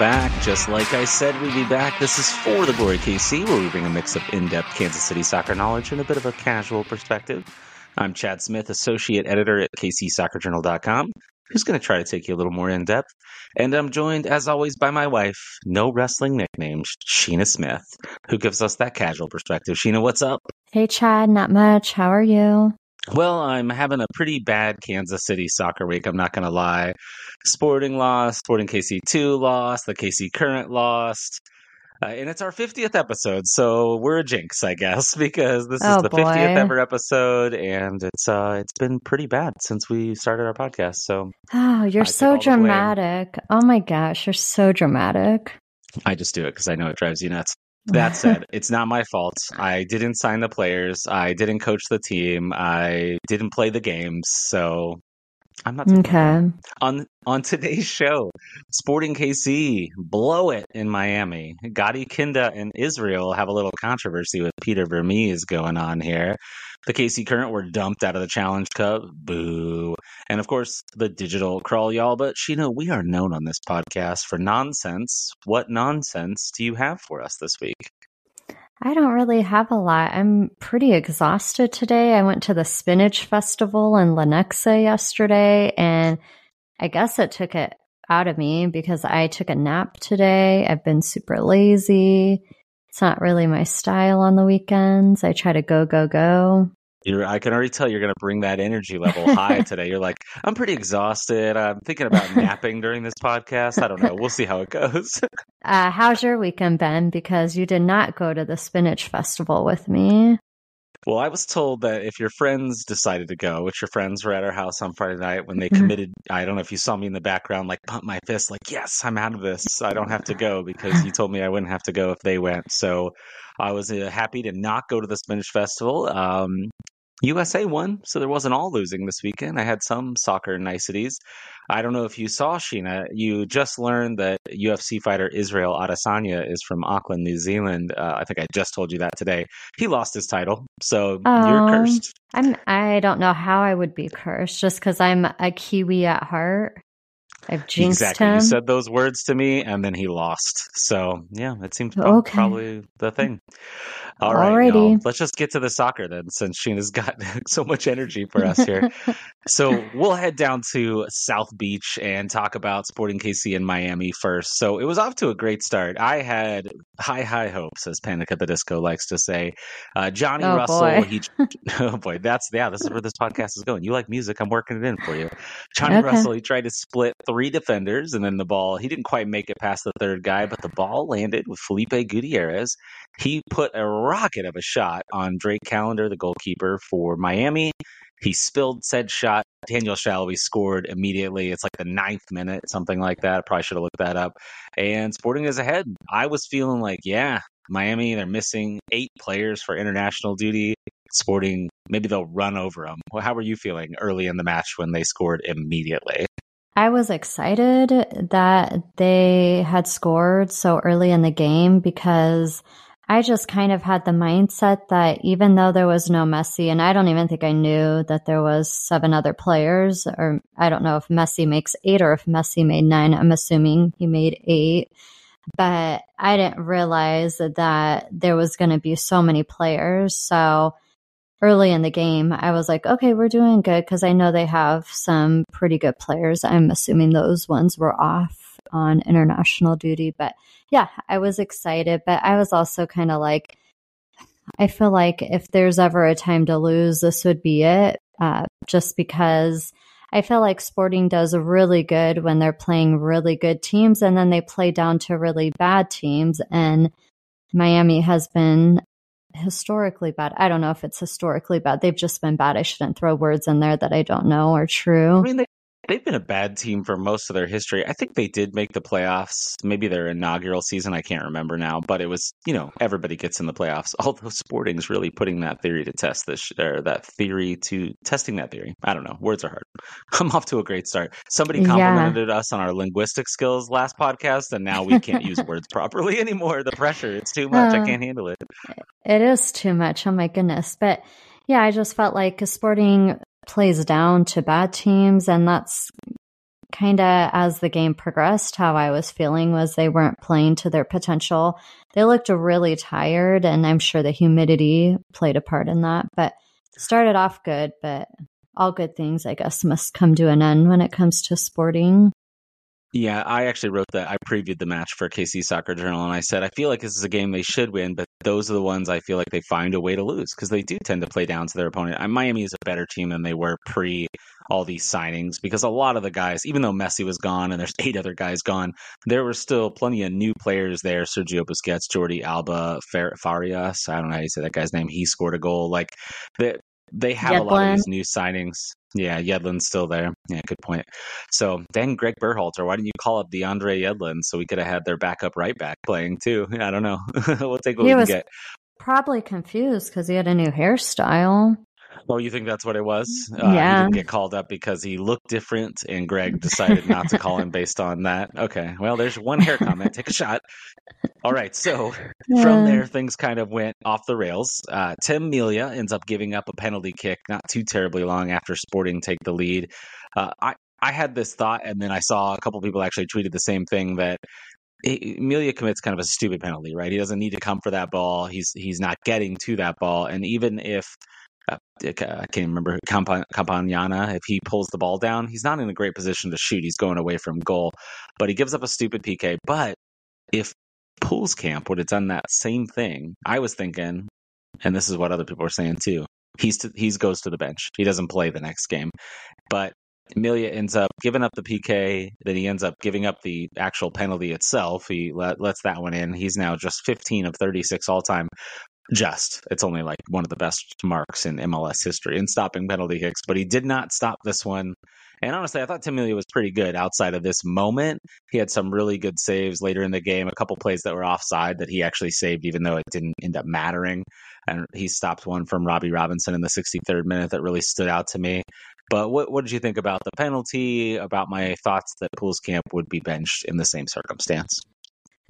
back. Just like I said, we'd be back. This is For the Glory KC, where we bring a mix of in depth Kansas City soccer knowledge and a bit of a casual perspective. I'm Chad Smith, Associate Editor at KCSoccerJournal.com, who's going to try to take you a little more in depth. And I'm joined, as always, by my wife, no wrestling nicknames, Sheena Smith, who gives us that casual perspective. Sheena, what's up? Hey, Chad, not much. How are you? Well, I'm having a pretty bad Kansas City soccer week. I'm not going to lie. Sporting lost, Sporting KC2 lost, the KC Current lost. Uh, and it's our 50th episode, so we're a jinx, I guess, because this Oh, is the boy. 50th ever episode, and it's uh, it's been pretty bad since we started our podcast. So Oh, you're I so all the blame. dramatic. Oh my gosh, you're so dramatic. I just do it because I know it drives you nuts. That said, it's not my fault. I didn't sign the players. I didn't coach the team. I didn't play the games. So I'm not taking the blame. Okay. on on today's show, Sporting KC blow it in Miami. Gadi Kinda and Israel have a little controversy with Peter Vermes going on here. The KC Current were dumped out of the Challenge Cup. Boo. And of course, the digital crawl, y'all. But Sheena, we are known on this podcast for nonsense. What nonsense do you have for us this week? I don't really have a lot. I'm pretty exhausted today. I went to the Spinach Festival in Lenexa yesterday, and I guess it took it out of me because I took a nap today. I've been super lazy. It's not really my style on the weekends. I try to go, go, go. You're, I can already tell you're going to bring that energy level high today. You're like, I'm pretty exhausted. I'm thinking about napping during this podcast. I don't know. We'll see how it goes. Uh, how's your weekend been? Because you did not go to the Spinach Festival with me. Well, I was told that if your friends decided to go, which your friends were at our house on Friday night when they Mhm. committed, I don't know if you saw me in the background, like pump my fist, like, yes, I'm out of this. I don't have to go because you told me I wouldn't have to go if they went. So I was uh, happy to not go to the Spanish Festival. Um, USA won, so there wasn't all losing this weekend. I had some soccer niceties. I don't know if you saw, Sheena, you just learned that UFC fighter Israel Adesanya is from Auckland, New Zealand. Uh, I think I just told you that today. He lost his title, so you're Oh. cursed. I'm I don't know how I would be cursed just because I'm a Kiwi at heart. I've jinxed exactly. him. You said those words to me, and then he lost. So yeah, it seems Okay. probably the thing. All right, y'all. let's just get to the soccer then, since Sheena's got so much energy for us here. So we'll head down to South Beach and talk about Sporting KC in Miami first. So it was off to a great start. I had high, high hopes, as Panic at the Disco likes to say. Uh, Johnny Oh, Russell, boy. he, oh boy, that's yeah, this is where this podcast is going. You like music? I'm working it in for you. Johnny Okay. Russell, he tried to split three defenders, and then the ball. He didn't quite make it past the third guy, but the ball landed with Felipe Gutierrez. He put a rocket of a shot on Drake Callender, the goalkeeper for Miami. He spilled said shot. Daniel Salloi scored immediately. It's like the ninth minute, something like that. I probably should have looked that up. And Sporting is ahead. I was feeling like, yeah, Miami, they're missing eight players for international duty. Sporting, maybe they'll run over them. How were you feeling early in the match when they scored immediately? I was excited that they had scored so early in the game because I just kind of had the mindset that even though there was no Messi, and I don't even think I knew that there was seven other players, or I don't know if Messi makes eight or if Messi made nine. I'm assuming he made eight. But I didn't realize that there was going to be so many players. So early in the game, I was like, okay, we're doing good because I know they have some pretty good players. I'm assuming those ones were off on international duty. But yeah, I was excited, but I was also kind of like, I feel like if there's ever a time to lose, this would be it. Uh, just because I feel like Sporting does really good when they're playing really good teams and then they play down to really bad teams. And Miami has been historically bad. I don't know if it's historically bad. They've just been bad. I shouldn't throw words in there that I don't know are I true. mean, they, they've been a bad team for most of their history. I think they did make the playoffs, maybe their inaugural season. I can't remember now, but it was, you know, everybody gets in the playoffs. Although Sporting's really putting that theory to test this, or that theory to testing that theory. I don't know. Words are hard. I'm off to a great start. Somebody Yeah. complimented us on our linguistic skills last podcast, and now we can't use words properly anymore. The pressure, it's too much. I can't handle it. It is too much. Oh my goodness. But yeah, I just felt like a Sporting plays down to bad teams, and that's kind of as the game progressed, how I was feeling was they weren't playing to their potential. They looked really tired, and I'm sure the humidity played a part in that. But started off good, but all good things, I guess, must come to an end when it comes to sporting. Yeah, I actually wrote that. I previewed the match for KC Soccer Journal, and I said I feel like this is a game they should win, but those are the ones I feel like they find a way to lose because they do tend to play down to their opponent. Miami is a better team than they were pre all these signings because a lot of the guys, even though Messi was gone and there's eight other guys gone, there were still plenty of new players there. Sergio Busquets, Jordi Alba, Farias. I don't know how you say that guy's name. He scored a goal. Like they, they have a lot of these new signings. Yeah, Yedlin's still there. Yeah, good point. So then Greg Berhalter, why didn't you call up DeAndre Yedlin so we could have had their backup right back playing too? I don't know. we'll take what he we can get. Probably confused because he had a new hairstyle. Oh, you think that's what it was? Uh, yeah. He didn't get called up because he looked different, and Greg decided not to call him based on that. Okay. Well, there's one hair comment. Take a shot. All right. So yeah. from there, things kind of went off the rails. Uh, Tim Melia ends up giving up a penalty kick not too terribly long after Sporting take the lead. Uh, I, I had this thought, and then I saw a couple people actually tweeted the same thing that Melia commits kind of a stupid penalty, right? He doesn't need to come for that ball. He's he's not getting to that ball, and even if uh, I can't remember Campana. If he pulls the ball down, he's not in a great position to shoot. He's going away from goal, but he gives up a stupid PK. But if Pulskamp would have done that same thing, I was thinking, and this is what other people are saying too. He's to, he's goes to the bench. He doesn't play the next game, but Melia ends up giving up the PK. Then he ends up giving up the actual penalty itself. He let, lets that one in. He's now just 15 of 36 all time just. It's only like one of the best marks in MLS history in stopping penalty kicks, but he did not stop this one. And honestly, I thought Tim Melia was pretty good outside of this moment. He had some really good saves later in the game, a couple plays that were offside that he actually saved, even though it didn't end up mattering. And he stopped one from Robbie Robinson in the 63rd minute that really stood out to me. But what, what did you think about the penalty, about my thoughts that Pulskamp would be benched in the same circumstance?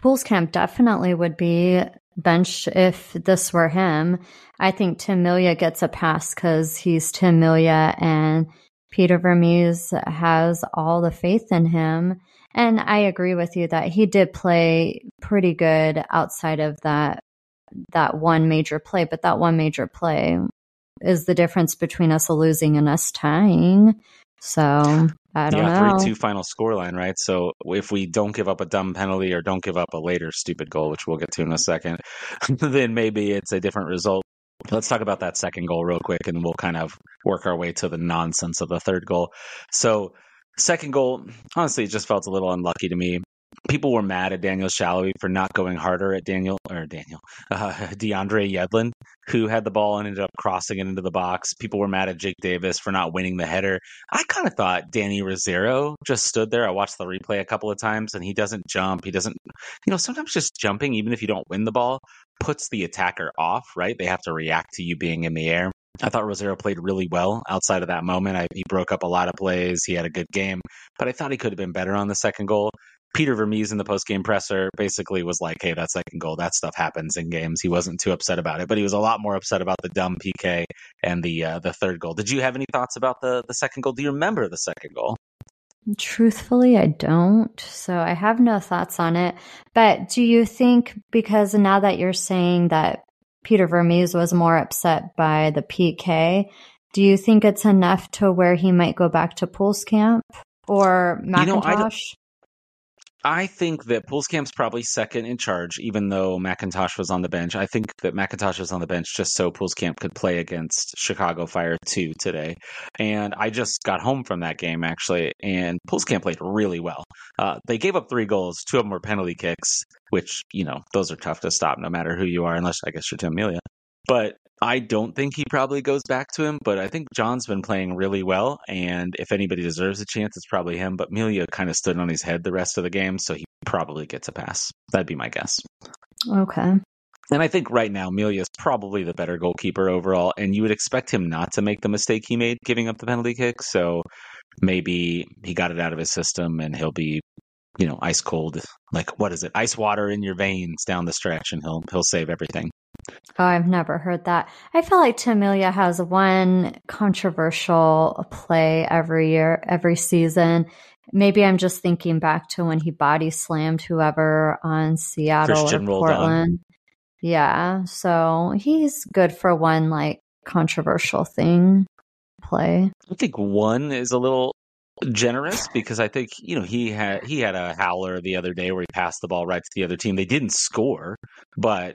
Pulskamp definitely would be bench if this were him. I think Tim Melia gets a pass because he's Tim Melia and Peter Vermes has all the faith in him. And I agree with you that he did play pretty good outside of that that one major play, but that one major play is the difference between us losing and us tying. So I don't yeah, know. three two final scoreline, right? So if we don't give up a dumb penalty or don't give up a later stupid goal, which we'll get to in a second, then maybe it's a different result. Let's talk about that second goal real quick, and we'll kind of work our way to the nonsense of the third goal. So second goal, honestly, it just felt a little unlucky to me people were mad at Daniel Salloi for not going harder at Daniel or Daniel uh, DeAndre Yedlin, who had the ball and ended up crossing it into the box. People were mad at Jake Davis for not winning the header. I kind of thought Danny Rosero just stood there. I watched the replay a couple of times, and he doesn't jump. He doesn't, you know, sometimes just jumping, even if you don't win the ball, puts the attacker off. Right? They have to react to you being in the air. I thought Rosero played really well outside of that moment. I, he broke up a lot of plays. He had a good game, but I thought he could have been better on the second goal. Peter Vermes in the post game presser basically was like, "Hey, that second goal, that stuff happens in games." He wasn't too upset about it, but he was a lot more upset about the dumb PK and the uh, the third goal. Did you have any thoughts about the the second goal? Do you remember the second goal? Truthfully, I don't. So I have no thoughts on it. But do you think because now that you're saying that Peter Vermes was more upset by the PK, do you think it's enough to where he might go back to Pulskamp or McIntosh? You know, I think that Pulskamp's probably second in charge, even though McIntosh was on the bench. I think that McIntosh was on the bench just so Pulskamp could play against Chicago Fire 2 today. And I just got home from that game, actually, and Pulskamp played really well. Uh, they gave up three goals. Two of them were penalty kicks, which, you know, those are tough to stop no matter who you are, unless I guess you're Tim Melia. But I don't think he probably goes back to him, but I think John's been playing really well. And if anybody deserves a chance, it's probably him. But Melia kind of stood on his head the rest of the game, so he probably gets a pass. That'd be my guess. Okay. And I think right now, Melia is probably the better goalkeeper overall. And you would expect him not to make the mistake he made giving up the penalty kick. So maybe he got it out of his system and he'll be you know, ice cold, like what is it? Ice water in your veins down the stretch, and he'll he'll save everything. Oh, I've never heard that. I feel like Tim Melia has one controversial play every year, every season. maybe I'm just thinking back to when he body slammed whoever on Seattle Christian or Portland. Yeah, so he's good for one like controversial thing play. I think one is a little generous because I think you know he had he had a howler the other day where he passed the ball right to the other team. They didn't score, but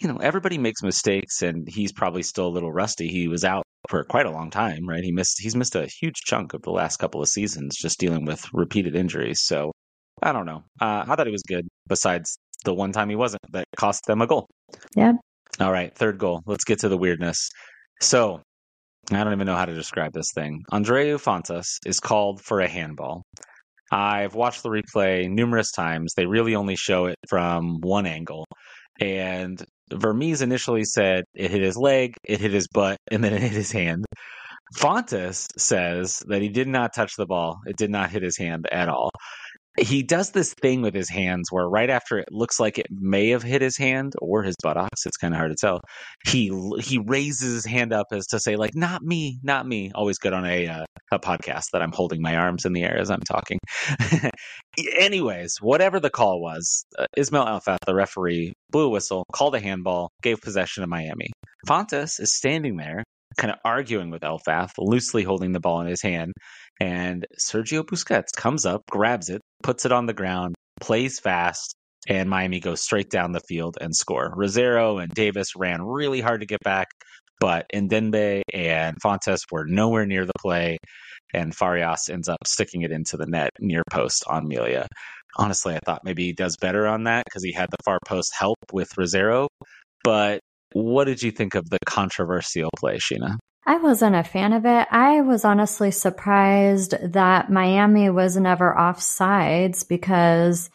you know everybody makes mistakes, and he's probably still a little rusty. He was out for quite a long time, right? He missed he's missed a huge chunk of the last couple of seasons just dealing with repeated injuries. So I don't know. Uh, I thought he was good. Besides the one time he wasn't, that cost them a goal. Yeah. All right, third goal. Let's get to the weirdness. So I don't even know how to describe this thing. Andreu Fontas is called for a handball. I've watched the replay numerous times. They really only show it from one angle. And Vermes initially said it hit his leg, it hit his butt, and then it hit his hand. Fontas says that he did not touch the ball. It did not hit his hand at all he does this thing with his hands where right after it looks like it may have hit his hand or his buttocks it's kind of hard to tell he he raises his hand up as to say like not me not me always good on a uh, a podcast that i'm holding my arms in the air as i'm talking anyways whatever the call was uh, ismail elfath the referee blew a whistle called a handball gave possession to miami fontas is standing there kind of arguing with Elfath, loosely holding the ball in his hand. And Sergio Busquets comes up, grabs it, puts it on the ground, plays fast, and Miami goes straight down the field and score. Rosero and Davis ran really hard to get back, but Ndenbe and Fontas were nowhere near the play, and Farias ends up sticking it into the net near post on Melia. Honestly, I thought maybe he does better on that because he had the far post help with Rosero, but what did you think of the controversial play, Sheena? I wasn't a fan of it. I was honestly surprised that Miami was never off sides because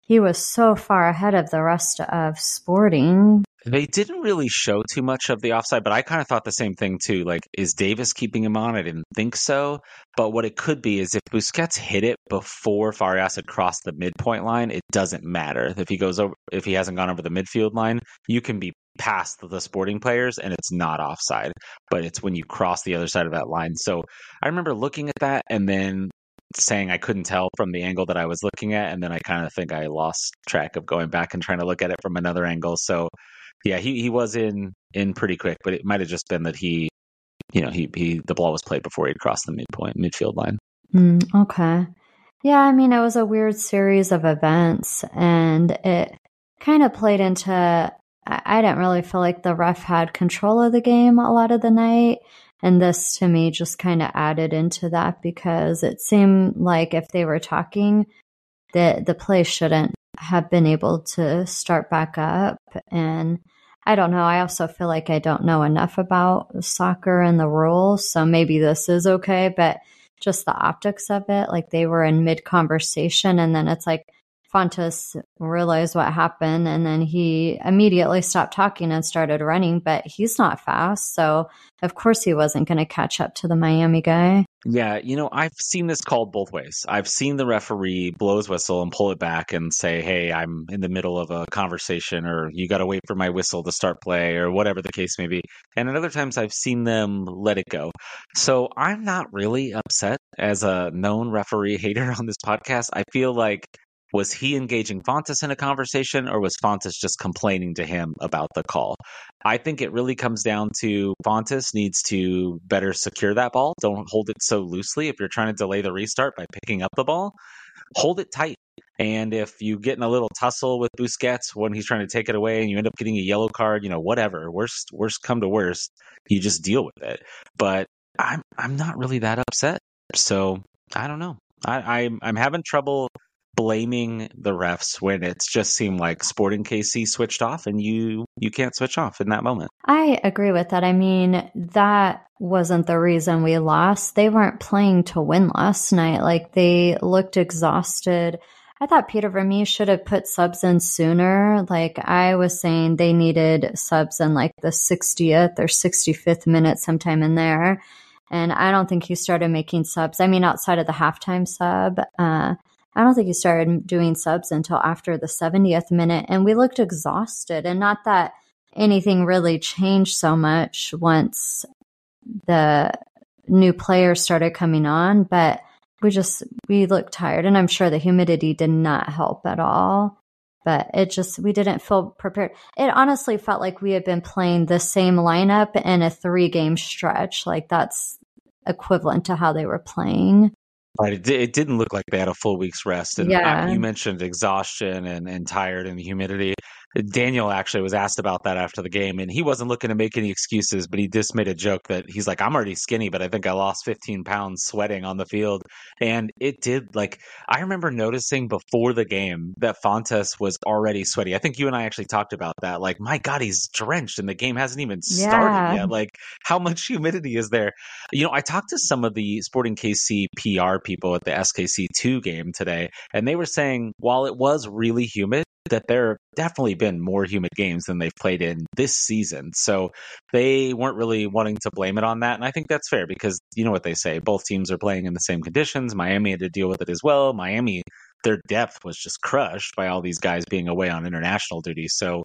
he was so far ahead of the rest of sporting. They didn't really show too much of the offside, but I kind of thought the same thing too. Like, is Davis keeping him on? I didn't think so. But what it could be is if Busquets hit it before Farias had crossed the midpoint line, it doesn't matter. If he goes over, if he hasn't gone over the midfield line, you can be past the sporting players and it's not offside, but it's when you cross the other side of that line. So I remember looking at that and then saying I couldn't tell from the angle that I was looking at. And then I kind of think I lost track of going back and trying to look at it from another angle. So yeah, he, he was in, in pretty quick, but it might have just been that he, you know, he, he, the ball was played before he'd crossed the midpoint midfield line. Mm, okay. Yeah. I mean, it was a weird series of events and it kind of played into I didn't really feel like the ref had control of the game a lot of the night. And this to me just kind of added into that because it seemed like if they were talking, that the play shouldn't have been able to start back up. And I don't know. I also feel like I don't know enough about soccer and the rules. So maybe this is okay, but just the optics of it, like they were in mid conversation and then it's like, Fontas realized what happened and then he immediately stopped talking and started running, but he's not fast. So, of course, he wasn't going to catch up to the Miami guy. Yeah, you know, I've seen this called both ways. I've seen the referee blow his whistle and pull it back and say, hey, I'm in the middle of a conversation, or you got to wait for my whistle to start play, or whatever the case may be. And at other times, I've seen them let it go. So I'm not really upset as a known referee hater on this podcast. I feel like was he engaging Fontas in a conversation or was Fontas just complaining to him about the call? I think it really comes down to Fontas needs to better secure that ball. Don't hold it so loosely. If you're trying to delay the restart by picking up the ball, hold it tight. And if you get in a little tussle with Busquets when he's trying to take it away and you end up getting a yellow card, you know, whatever, worst worst come to worst, you just deal with it. But I'm I'm not really that upset. So I don't know. I, I'm I'm having trouble blaming the refs when it's just seemed like Sporting KC switched off and you you can't switch off in that moment. I agree with that. I mean, that wasn't the reason we lost. They weren't playing to win last night. Like they looked exhausted. I thought Peter Vermes should have put subs in sooner. Like I was saying they needed subs in like the 60th or 65th minute sometime in there. And I don't think he started making subs. I mean, outside of the halftime sub, uh, I don't think he started doing subs until after the 70th minute. And we looked exhausted. And not that anything really changed so much once the new players started coming on, but we just we looked tired and i'm sure the humidity did not help at all but it just we didn't feel prepared it honestly felt like we had been playing the same lineup in a three game stretch like that's equivalent to how they were playing Right. It, it didn't look like they had a full week's rest. And uh, yeah. you mentioned exhaustion and, and tired and humidity. Daniel actually was asked about that after the game, and he wasn't looking to make any excuses, but he just made a joke that he's like, I'm already skinny, but I think I lost 15 pounds sweating on the field. And it did, like, I remember noticing before the game that Fontas was already sweaty. I think you and I actually talked about that. Like, my God, he's drenched, and the game hasn't even started Yeah. yet. Like, how much humidity is there? You know, I talked to some of the Sporting KC PR people at the SKC2 game today, and they were saying while it was really humid, that there have definitely been more humid games than they've played in this season. So they weren't really wanting to blame it on that. And I think that's fair because you know what they say both teams are playing in the same conditions. Miami had to deal with it as well. Miami, their depth was just crushed by all these guys being away on international duty. So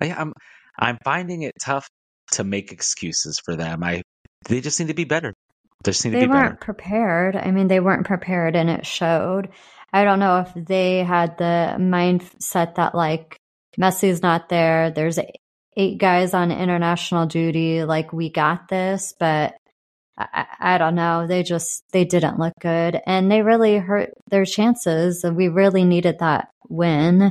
I, I'm I'm finding it tough to make excuses for them. I they just need to be better. They just need to they be weren't better. prepared. I mean, they weren't prepared and it showed. I don't know if they had the mindset that like Messi's not there. There's eight guys on international duty. Like we got this, but I, I don't know. They just they didn't look good, and they really hurt their chances. And we really needed that win,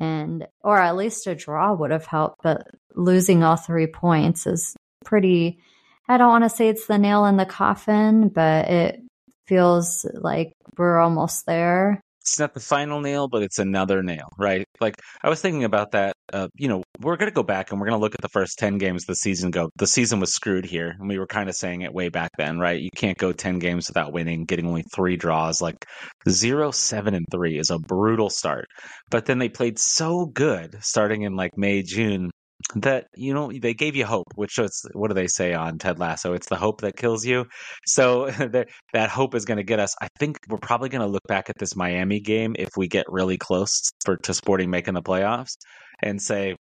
and or at least a draw would have helped. But losing all three points is pretty. I don't want to say it's the nail in the coffin, but it feels like we're almost there. It's not the final nail, but it's another nail, right? Like I was thinking about that. Uh, you know, we're going to go back and we're going to look at the first ten games of the season. Go, the season was screwed here, and we were kind of saying it way back then, right? You can't go ten games without winning, getting only three draws. Like zero, seven, and three is a brutal start. But then they played so good, starting in like May, June, that you know they gave you hope which is what do they say on ted lasso? It's the hope that kills you. So that that hope is going to get us i think we're probably going to look back at this miami game if we get really close for to sporting making the playoffs and say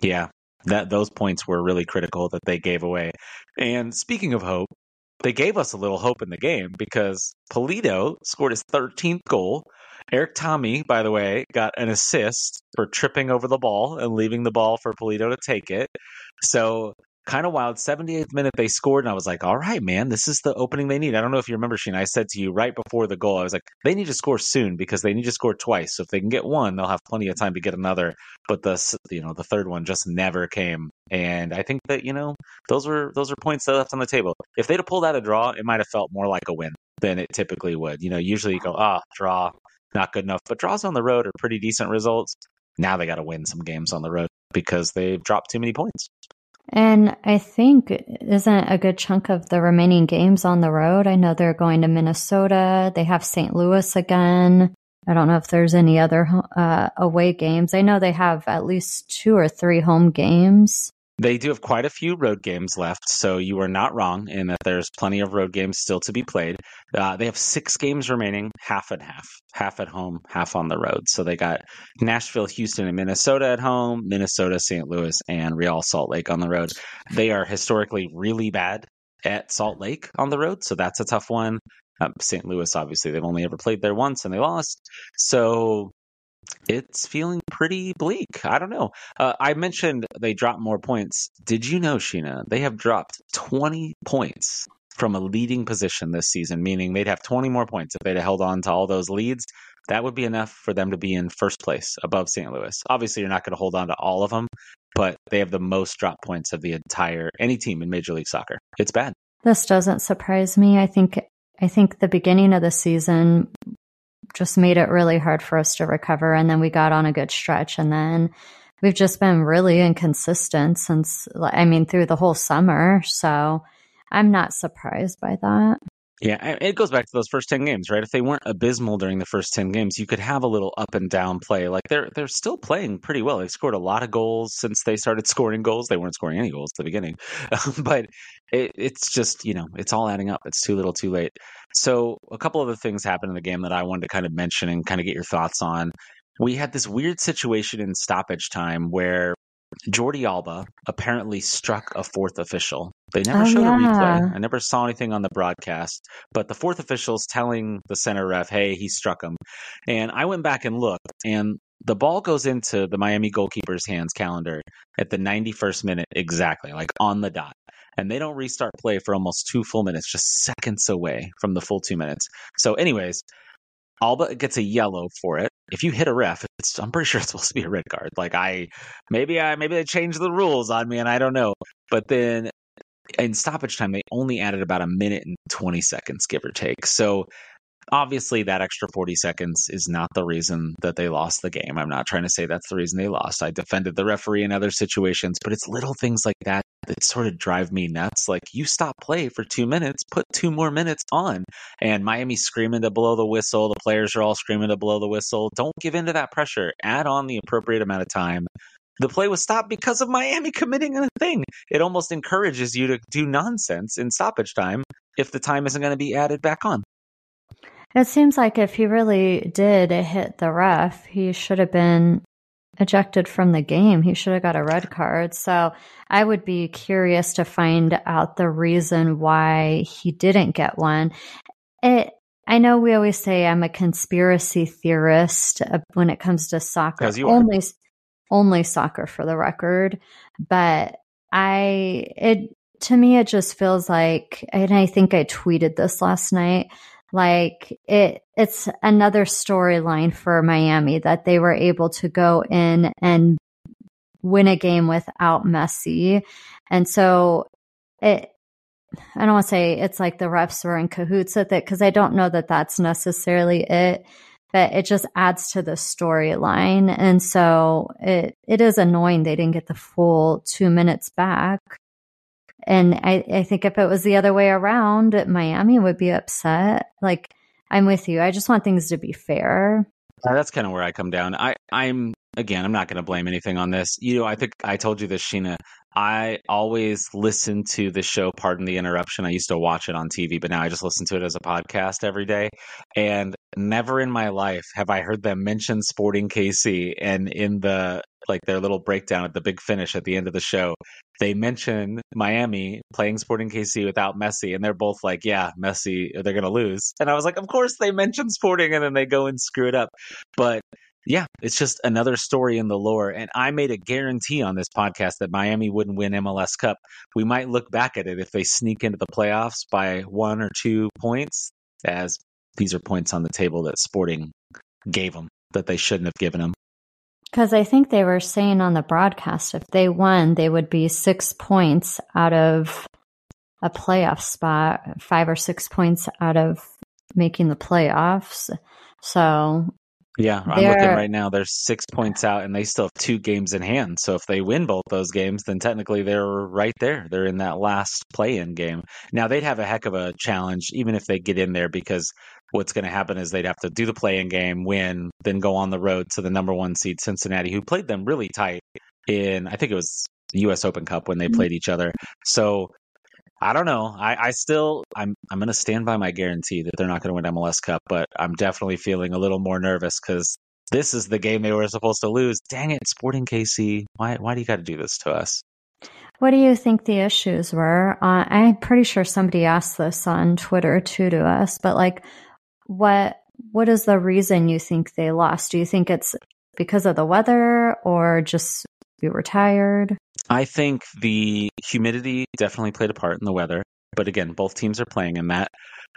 yeah that those points were really critical that they gave away. And speaking of hope they gave us a little hope in the game because Pulido scored his 13th goal Erik Thommy, by the way, got an assist for tripping over the ball and leaving the ball for Pulido to take it. So kind of wild. 78th minute they scored, and I was like, all right, man, this is the opening they need. I don't know if you remember, Sheen. I said to you right before the goal, I was like, they need to score soon because they need to score twice. So if they can get one, they'll have plenty of time to get another. But the you know the third one just never came, and I think that you know those were those are points they left on the table. If they'd have pulled out a draw, it might have felt more like a win than it typically would. You know, usually you go, ah, draw, not good enough. But draws on the road are pretty decent results. Now they got to win some games on the road because they've dropped too many points. And I think isn't a good chunk of the remaining games on the road. I know they're going to Minnesota. They have St. Louis again. I don't know if there's any other uh, away games. I know they have at least two or three home games. They do have quite a few road games left, so you are not wrong in that there's plenty of road games still to be played. Uh, they have six games remaining, half and half, half at home, half on the road. So they got Nashville, Houston, and Minnesota at home, Minnesota, St. Louis, and Real Salt Lake on the road. They are historically really bad at Salt Lake on the road, so that's a tough one. Um, St. Louis, obviously, they've only ever played there once and they lost. So it's feeling pretty bleak. I don't know. Uh, I mentioned they dropped more points. Did you know, Sheena, they have dropped 20 points from a leading position this season, meaning they'd have 20 more points if they'd held on to all those leads. That would be enough for them to be in first place above St. Louis. Obviously, you're not going to hold on to all of them, but they have the most drop points of the entire any team in Major League Soccer. It's bad. This doesn't surprise me. I think I think the beginning of the season just made it really hard for us to recover. And then we got on a good stretch. And then we've just been really inconsistent since, I mean, through the whole summer. So I'm not surprised by that. Yeah, it goes back to those first ten games, right? If they weren't abysmal during the first ten games, you could have a little up and down play. Like they're they're still playing pretty well. They've scored a lot of goals since they started scoring goals. They weren't scoring any goals at the beginning, but it, it's just you know it's all adding up. It's too little, too late. So a couple of the things happened in the game that I wanted to kind of mention and kind of get your thoughts on. We had this weird situation in stoppage time where Jordi Alba apparently struck a fourth official. They never Oh, showed a replay. I never saw anything on the broadcast, but the fourth official's telling the center ref, "Hey, he struck him." And I went back and looked, and the ball goes into the Miami goalkeeper's hands Callender at the 91st minute exactly, like on the dot. And they don't restart play for almost two full minutes, just seconds away from the full two minutes. So, anyways, Alba gets a yellow for it. If you hit a ref, it's I'm pretty sure it's supposed to be a red card. Like I maybe I maybe they changed the rules on me and I don't know. But then in stoppage time they only added about a minute and 20 seconds give or take. So obviously that extra 40 seconds is not the reason that they lost the game. I'm not trying to say that's the reason they lost. I defended the referee in other situations, but it's little things like that that sort of drive me nuts. Like you stop play for 2 minutes, put 2 more minutes on. And Miami's screaming to blow the whistle, the players are all screaming to blow the whistle. Don't give in to that pressure. Add on the appropriate amount of time. The play was stopped because of Miami committing a thing. It almost encourages you to do nonsense in stoppage time if the time isn't going to be added back on. It seems like if he really did hit the ref, he should have been ejected from the game. He should have got a red card. So I would be curious to find out the reason why he didn't get one. It I know we always say I'm a conspiracy theorist when it comes to soccer. You are. Only only soccer for the record, but I it to me it just feels like and I think I tweeted this last night like it it's another storyline for Miami that they were able to go in and win a game without Messi. And so it I don't want to say it's like the refs were in cahoots with it because I don't know that that's necessarily it, but it just adds to the storyline. And so it it is annoying they didn't get the full two minutes back. And I, I think if it was the other way around, Miami would be upset. Like, I'm with you. I just want things to be fair. Uh, That's kind of where I come down. I, I'm again, I'm not going to blame anything on this. You know, I think I told you this, Sheena. I always listen to the show. Pardon the interruption. I used to watch it on TV, but now I just listen to it as a podcast every day. And never in my life have I heard them mention Sporting KC. And in the like their little breakdown at the big finish at the end of the show, they mention Miami playing Sporting KC without Messi, and they're both like, "Yeah, Messi, they're to lose." And I was like, "Of course they mention Sporting, and then they go and screw it up." But yeah, it's just another story in the lore. And I made a guarantee on this podcast that Miami wouldn't win MLS Cup. We might look back at it if they sneak into the playoffs by one or two points, as these are points on the table that Sporting gave them that they shouldn't have given them. Because I think they were saying on the broadcast if they won, they would be six points out of a playoff spot, five or six points out of making the playoffs. So Yeah, I'm looking right now. They're six points out, and they still have two games in hand. So if they win both those games, then technically they're right there. They're in that last play-in game. Now they'd have a heck of a challenge, even if they get in there, because what's going to happen is they'd have to do the play-in game, win, then go on the road to the number one seed Cincinnati, who played them really tight in I think it was the U.S. Open Cup when they Mhm. played each other. So I don't know. I, I still I'm I'm going to stand by my guarantee that they're not going to win MLS Cup, but I'm definitely feeling a little more nervous because this is the game they were supposed to lose. Dang it, Sporting KC! Why why do you got to do this to us? What do you think the issues were? Uh, I'm pretty sure somebody asked this on Twitter too to us, but like, what what is the reason you think they lost? Do you think it's because of the weather or just we were tired? I think the humidity definitely played a part in the weather, but again, both teams are playing in that.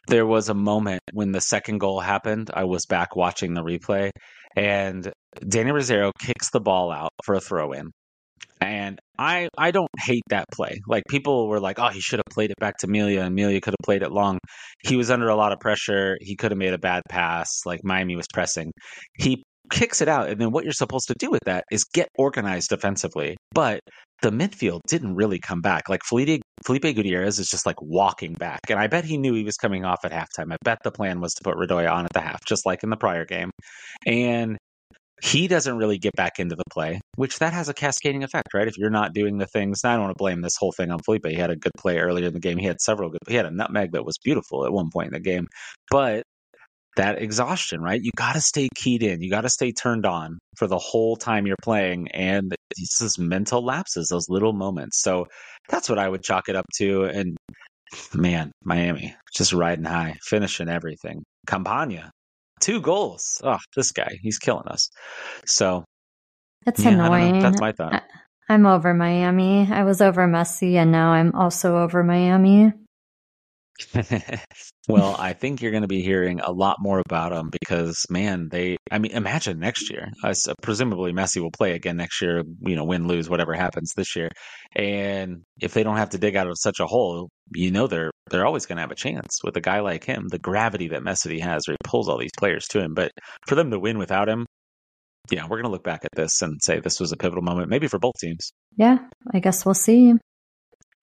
There was a moment when the second goal happened. I was back watching the replay, and Danny Rosero kicks the ball out for a throw in. And I I don't hate that play. Like people were like, "Oh, he should have played it back to Amelia. and Amelia could have played it long." He was under a lot of pressure. He could have made a bad pass. Like Miami was pressing. He kicks it out, and then what you're supposed to do with that is get organized defensively. But the midfield didn't really come back. Like Felipe, Felipe Gutierrez is just like walking back. And I bet he knew he was coming off at halftime. I bet the plan was to put Radoja on at the half, just like in the prior game. And he doesn't really get back into the play, which that has a cascading effect, right? If you're not doing the things, I don't want to blame this whole thing on Felipe. He had a good play earlier in the game. He had several good. He had a nutmeg that was beautiful at one point in the game, but that exhaustion, right? You got to stay keyed in. You got to stay turned on for the whole time you're playing. And it's just mental lapses, those little moments. So that's what I would chalk it up to. And man, Miami just riding high, finishing everything. Campana, two goals. Oh, this guy, he's killing us. So it's yeah, annoying. That's my thought. I'm over Miami. I was over Messi, and now I'm also over Miami. well, I think you're going to be hearing a lot more about them because, man, they. I mean, imagine next year. Uh, presumably, Messi will play again next year. You know, win, lose, whatever happens this year. And if they don't have to dig out of such a hole, you know they're they're always going to have a chance with a guy like him. The gravity that Messi has, where he pulls all these players to him. But for them to win without him, yeah, we're going to look back at this and say this was a pivotal moment, maybe for both teams. Yeah, I guess we'll see.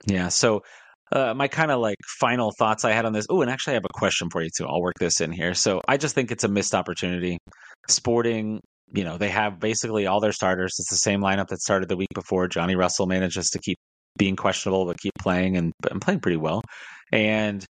Yeah. So uh, my kind of like final thoughts I had on this. Oh, and actually, I have a question for you too. I'll work this in here. So I just think it's a missed opportunity. Sporting, you know, they have basically all their starters. It's the same lineup that started the week before. Johnny Russell manages to keep being questionable, but keep playing and, and playing pretty well. And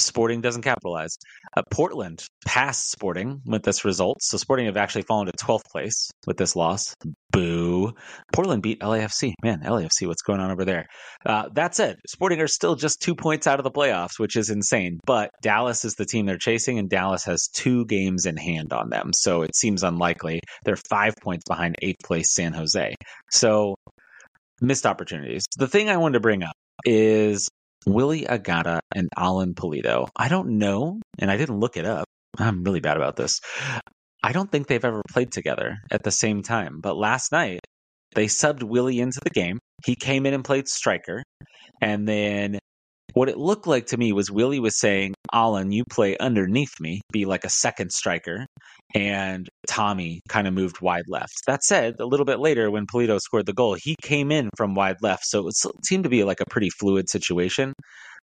Sporting doesn't capitalize. Uh, Portland passed Sporting with this result. So Sporting have actually fallen to 12th place with this loss. Boo. Portland beat LAFC. Man, LAFC, what's going on over there? Uh, that said, Sporting are still just two points out of the playoffs, which is insane. But Dallas is the team they're chasing, and Dallas has two games in hand on them. So it seems unlikely. They're five points behind eighth place San Jose. So missed opportunities. The thing I wanted to bring up is Willy Agada and Alan Pulido. I don't know, and I didn't look it up. I'm really bad about this. I don't think they've ever played together at the same time. But last night, they subbed Willy into the game. He came in and played striker. And then what it looked like to me was Willy was saying, Alan, you play underneath me, be like a second striker. And Thommy kind of moved wide left. That said, a little bit later, when Pulido scored the goal, he came in from wide left. So it seemed to be like a pretty fluid situation.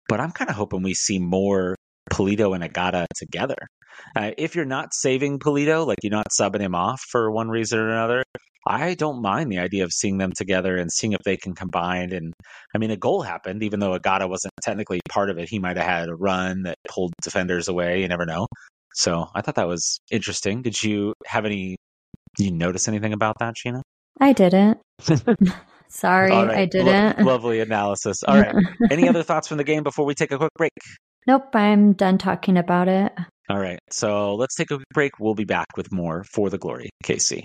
But I'm kind of hoping we see more Pulido and Agada together. Uh, if you're not saving Pulido, like you're not subbing him off for one reason or another, I don't mind the idea of seeing them together and seeing if they can combine. And I mean, a goal happened, even though Agada wasn't technically part of it. He might have had a run that pulled defenders away. You never know. So I thought that was interesting. Did you have any? you notice anything about that, Sheena? I didn't. Sorry, right. I didn't. Lo- lovely analysis. All right. any other thoughts from the game before we take a quick break? Nope, I'm done talking about it. All right. So let's take a quick break. We'll be back with more for the glory, KC.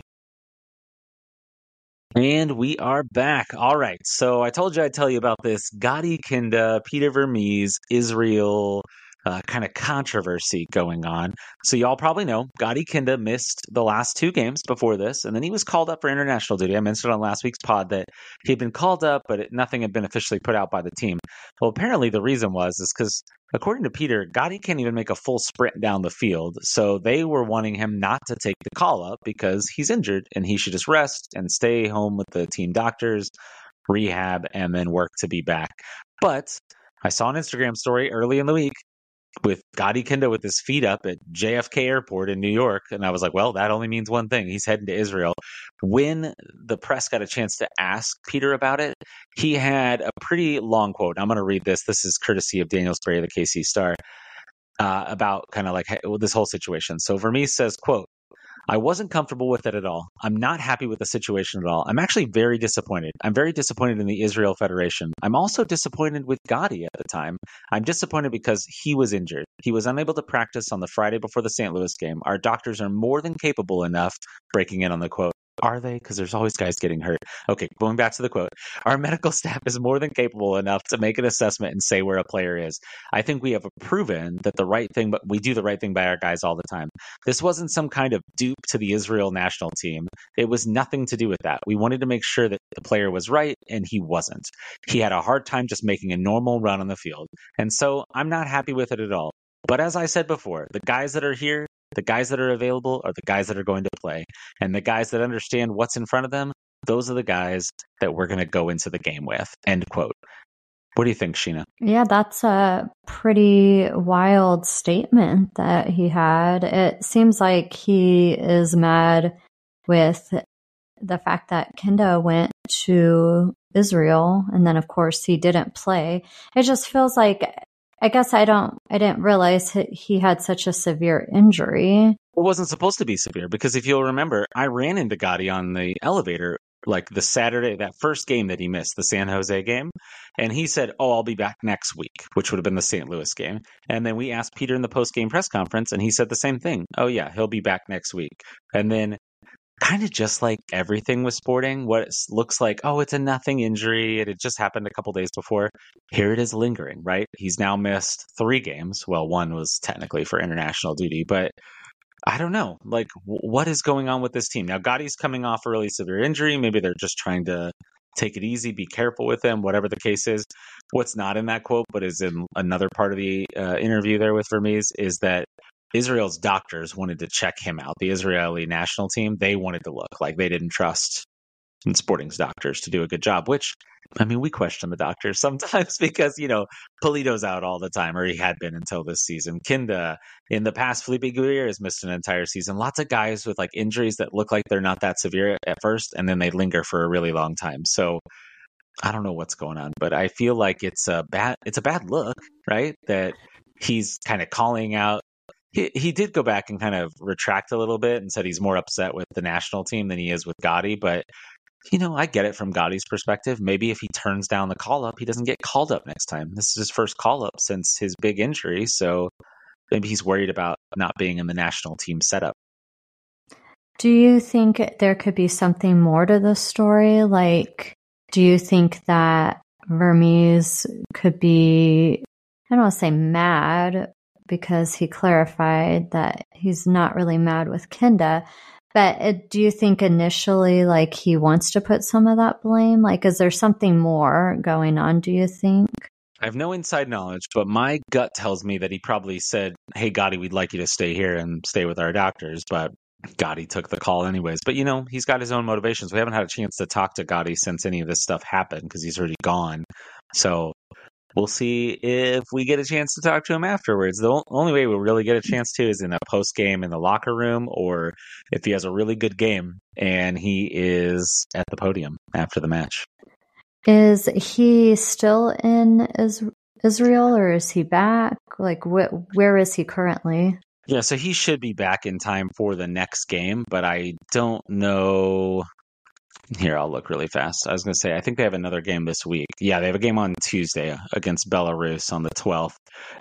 And we are back. All right. So I told you I'd tell you about this Gadi Kinda, Peter Vermes, Israel uh, kind of controversy going on. So y'all probably know Gadi Kinda missed the last two games before this, and then he was called up for international duty. I mentioned on last week's pod that he had been called up, but it, nothing had been officially put out by the team. Well, apparently the reason was is because according to Peter, Gotti can't even make a full sprint down the field. So they were wanting him not to take the call up because he's injured and he should just rest and stay home with the team doctors, rehab, and then work to be back. But I saw an Instagram story early in the week with Gadi Kinda with his feet up at JFK Airport in New York. And I was like, well, that only means one thing. He's heading to Israel. When the press got a chance to ask Peter about it, he had a pretty long quote. I'm going to read this. This is courtesy of Daniel Sperry, the KC Star, uh, about kind of like this whole situation. So Vermes says, quote, I wasn't comfortable with it at all. I'm not happy with the situation at all. I'm actually very disappointed. I'm very disappointed in the Israel Federation. I'm also disappointed with Gadi at the time. I'm disappointed because he was injured. He was unable to practice on the Friday before the St. Louis game. Our doctors are more than capable enough, breaking in on the quote, are they? Because there's always guys getting hurt. Okay, going back to the quote. Our medical staff is more than capable enough to make an assessment and say where a player is. I think we have proven that the right thing, but we do the right thing by our guys all the time. This wasn't some kind of dupe to the Israel national team. It was nothing to do with that. We wanted to make sure that the player was right, and he wasn't. He had a hard time just making a normal run on the field. And so I'm not happy with it at all. But as I said before, the guys that are here, the guys that are available are the guys that are going to play. And the guys that understand what's in front of them, those are the guys that we're going to go into the game with. End quote. What do you think, Sheena? Yeah, that's a pretty wild statement that he had. It seems like he is mad with the fact that Kinda went to Israel and then, of course, he didn't play. It just feels like I guess I don't, I didn't realize he had such a severe injury. It wasn't supposed to be severe because if you'll remember, I ran into Gadi on the elevator like the Saturday, that first game that he missed, the San Jose game. And he said, Oh, I'll be back next week, which would have been the St. Louis game. And then we asked Peter in the post game press conference, and he said the same thing. Oh, yeah, he'll be back next week. And then kind of just like everything with sporting, what looks like, oh, it's a nothing injury. It had just happened a couple days before. Here it is lingering, right? He's now missed three games. Well, one was technically for international duty, but I don't know. Like, w- what is going on with this team? Now, Gadi's coming off a really severe injury. Maybe they're just trying to take it easy, be careful with him, whatever the case is. What's not in that quote, but is in another part of the uh, interview there with Vermes, is that Israel's doctors wanted to check him out. The Israeli national team, they wanted to look like they didn't trust Sporting's doctors to do a good job, which I mean, we question the doctors sometimes because, you know, Pulido's out all the time, or he had been until this season. Kinda, in the past, Felipe Gutierrez missed an entire season. Lots of guys with like injuries that look like they're not that severe at first, and then they linger for a really long time. So I don't know what's going on, but I feel like it's a bad it's a bad look, right? That he's kind of calling out he, he did go back and kind of retract a little bit and said he's more upset with the national team than he is with Gadi. But, you know, I get it from Gadi's perspective. Maybe if he turns down the call up, he doesn't get called up next time. This is his first call up since his big injury. So maybe he's worried about not being in the national team setup. Do you think there could be something more to the story? Like, do you think that Vermes could be, I don't want to say mad, because he clarified that he's not really mad with Kinda. But uh, do you think initially, like, he wants to put some of that blame? Like, is there something more going on, do you think? I have no inside knowledge, but my gut tells me that he probably said, Hey, Gadi, we'd like you to stay here and stay with our doctors. But Gadi took the call anyways. But, you know, he's got his own motivations. We haven't had a chance to talk to Gadi since any of this stuff happened because he's already gone. So we'll see if we get a chance to talk to him afterwards. The only way we'll really get a chance to is in a post game in the locker room, or if he has a really good game and he is at the podium after the match. Is he still in Israel, or is he back? Like, wh- where is he currently? Yeah, so he should be back in time for the next game, but I don't know here, I'll look really fast. I was going to say, I think they have another game this week. Yeah, they have a game on Tuesday against Belarus on the 12th.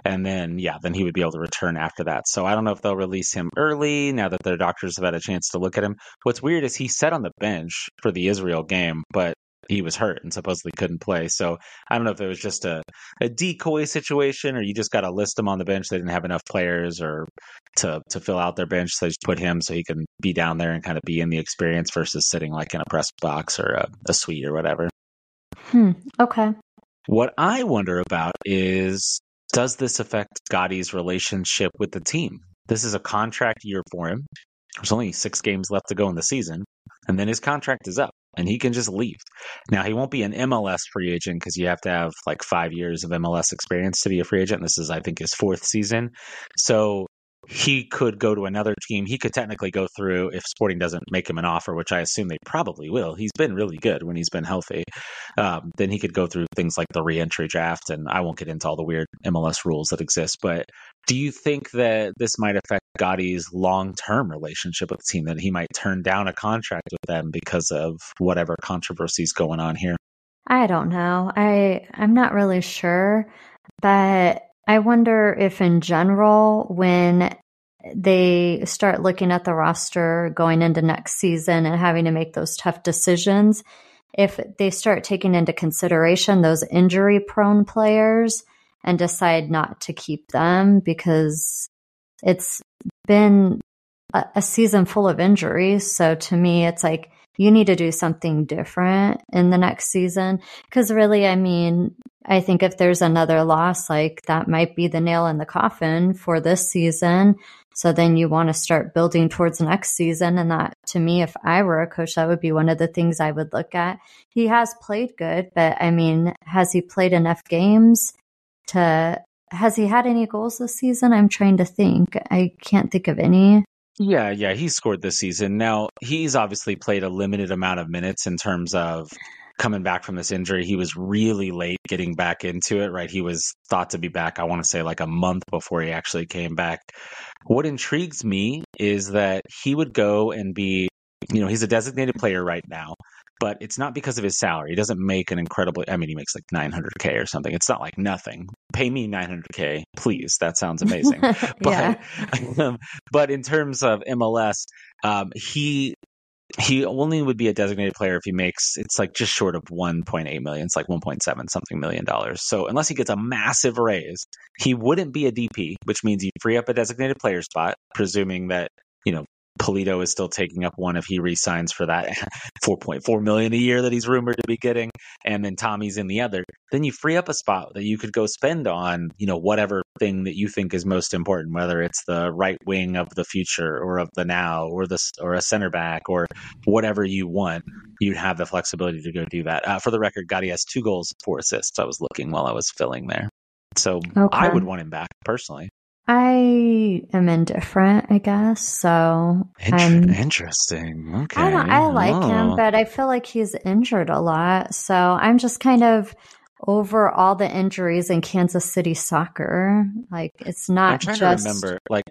And then, yeah, then he would be able to return after that. So I don't know if they'll release him early now that their doctors have had a chance to look at him. What's weird is he sat on the bench for the Israel game, but he was hurt and supposedly couldn't play. So I don't know if it was just a, a decoy situation or you just got to list him on the bench. They didn't have enough players or to to fill out their bench, so they just put him so he can be down there and kind of be in the experience versus sitting like in a press box or a, a suite or whatever. Hmm. Okay. What I wonder about is does this affect Gadi's relationship with the team? This is a contract year for him. There's only six games left to go in the season, and then his contract is up and he can just leave. Now, he won't be an MLS free agent because you have to have like five years of MLS experience to be a free agent. This is, I think, his fourth season. So he could go to another team. He could technically go through if Sporting doesn't make him an offer, which I assume they probably will. He's been really good when he's been healthy. Um, then he could go through things like the reentry draft, and I won't get into all the weird MLS rules that exist. But do you think that this might affect Gadi's long term relationship with the team? That he might turn down a contract with them because of whatever controversies going on here? I don't know. I I'm not really sure, but I wonder if, in general, when they start looking at the roster going into next season and having to make those tough decisions, if they start taking into consideration those injury prone players and decide not to keep them because it's been a, a season full of injuries. So to me, it's like, you need to do something different in the next season. Because really, I mean, I think if there's another loss, like that might be the nail in the coffin for this season. So then you want to start building towards next season. And that to me, if I were a coach, that would be one of the things I would look at. He has played good, but I mean, has he played enough games to, has he had any goals this season? I'm trying to think. I can't think of any. Yeah, yeah, he scored this season. Now, he's obviously played a limited amount of minutes in terms of coming back from this injury. He was really late getting back into it, right? He was thought to be back, I want to say like a month before he actually came back. What intrigues me is that he would go and be, you know, he's a designated player right now but it's not because of his salary. He doesn't make an incredible. I mean, he makes like 900k or something. It's not like nothing. Pay me 900k, please. That sounds amazing. but um, but in terms of MLS, um, he he only would be a designated player if he makes it's like just short of 1.8 million it's like 1.7 something million dollars so unless he gets a massive raise he wouldn't be a dp which means you free up a designated player spot presuming that you know Pulido is still taking up one if he resigns for that 4.4 million a year that he's rumored to be getting, and then Thommy's in the other. Then you free up a spot that you could go spend on, you know, whatever thing that you think is most important, whether it's the right wing of the future or of the now, or the or a center back or whatever you want. You'd have the flexibility to go do that. Uh, for the record, Gadi has two goals, four assists. I was looking while I was filling there, so okay. I would want him back personally. I am indifferent, I guess. So Inter- interesting. Okay. I don't. I like oh. him, but I feel like he's injured a lot. So I'm just kind of over all the injuries in Kansas City soccer. Like it's not I'm trying just. To remember, like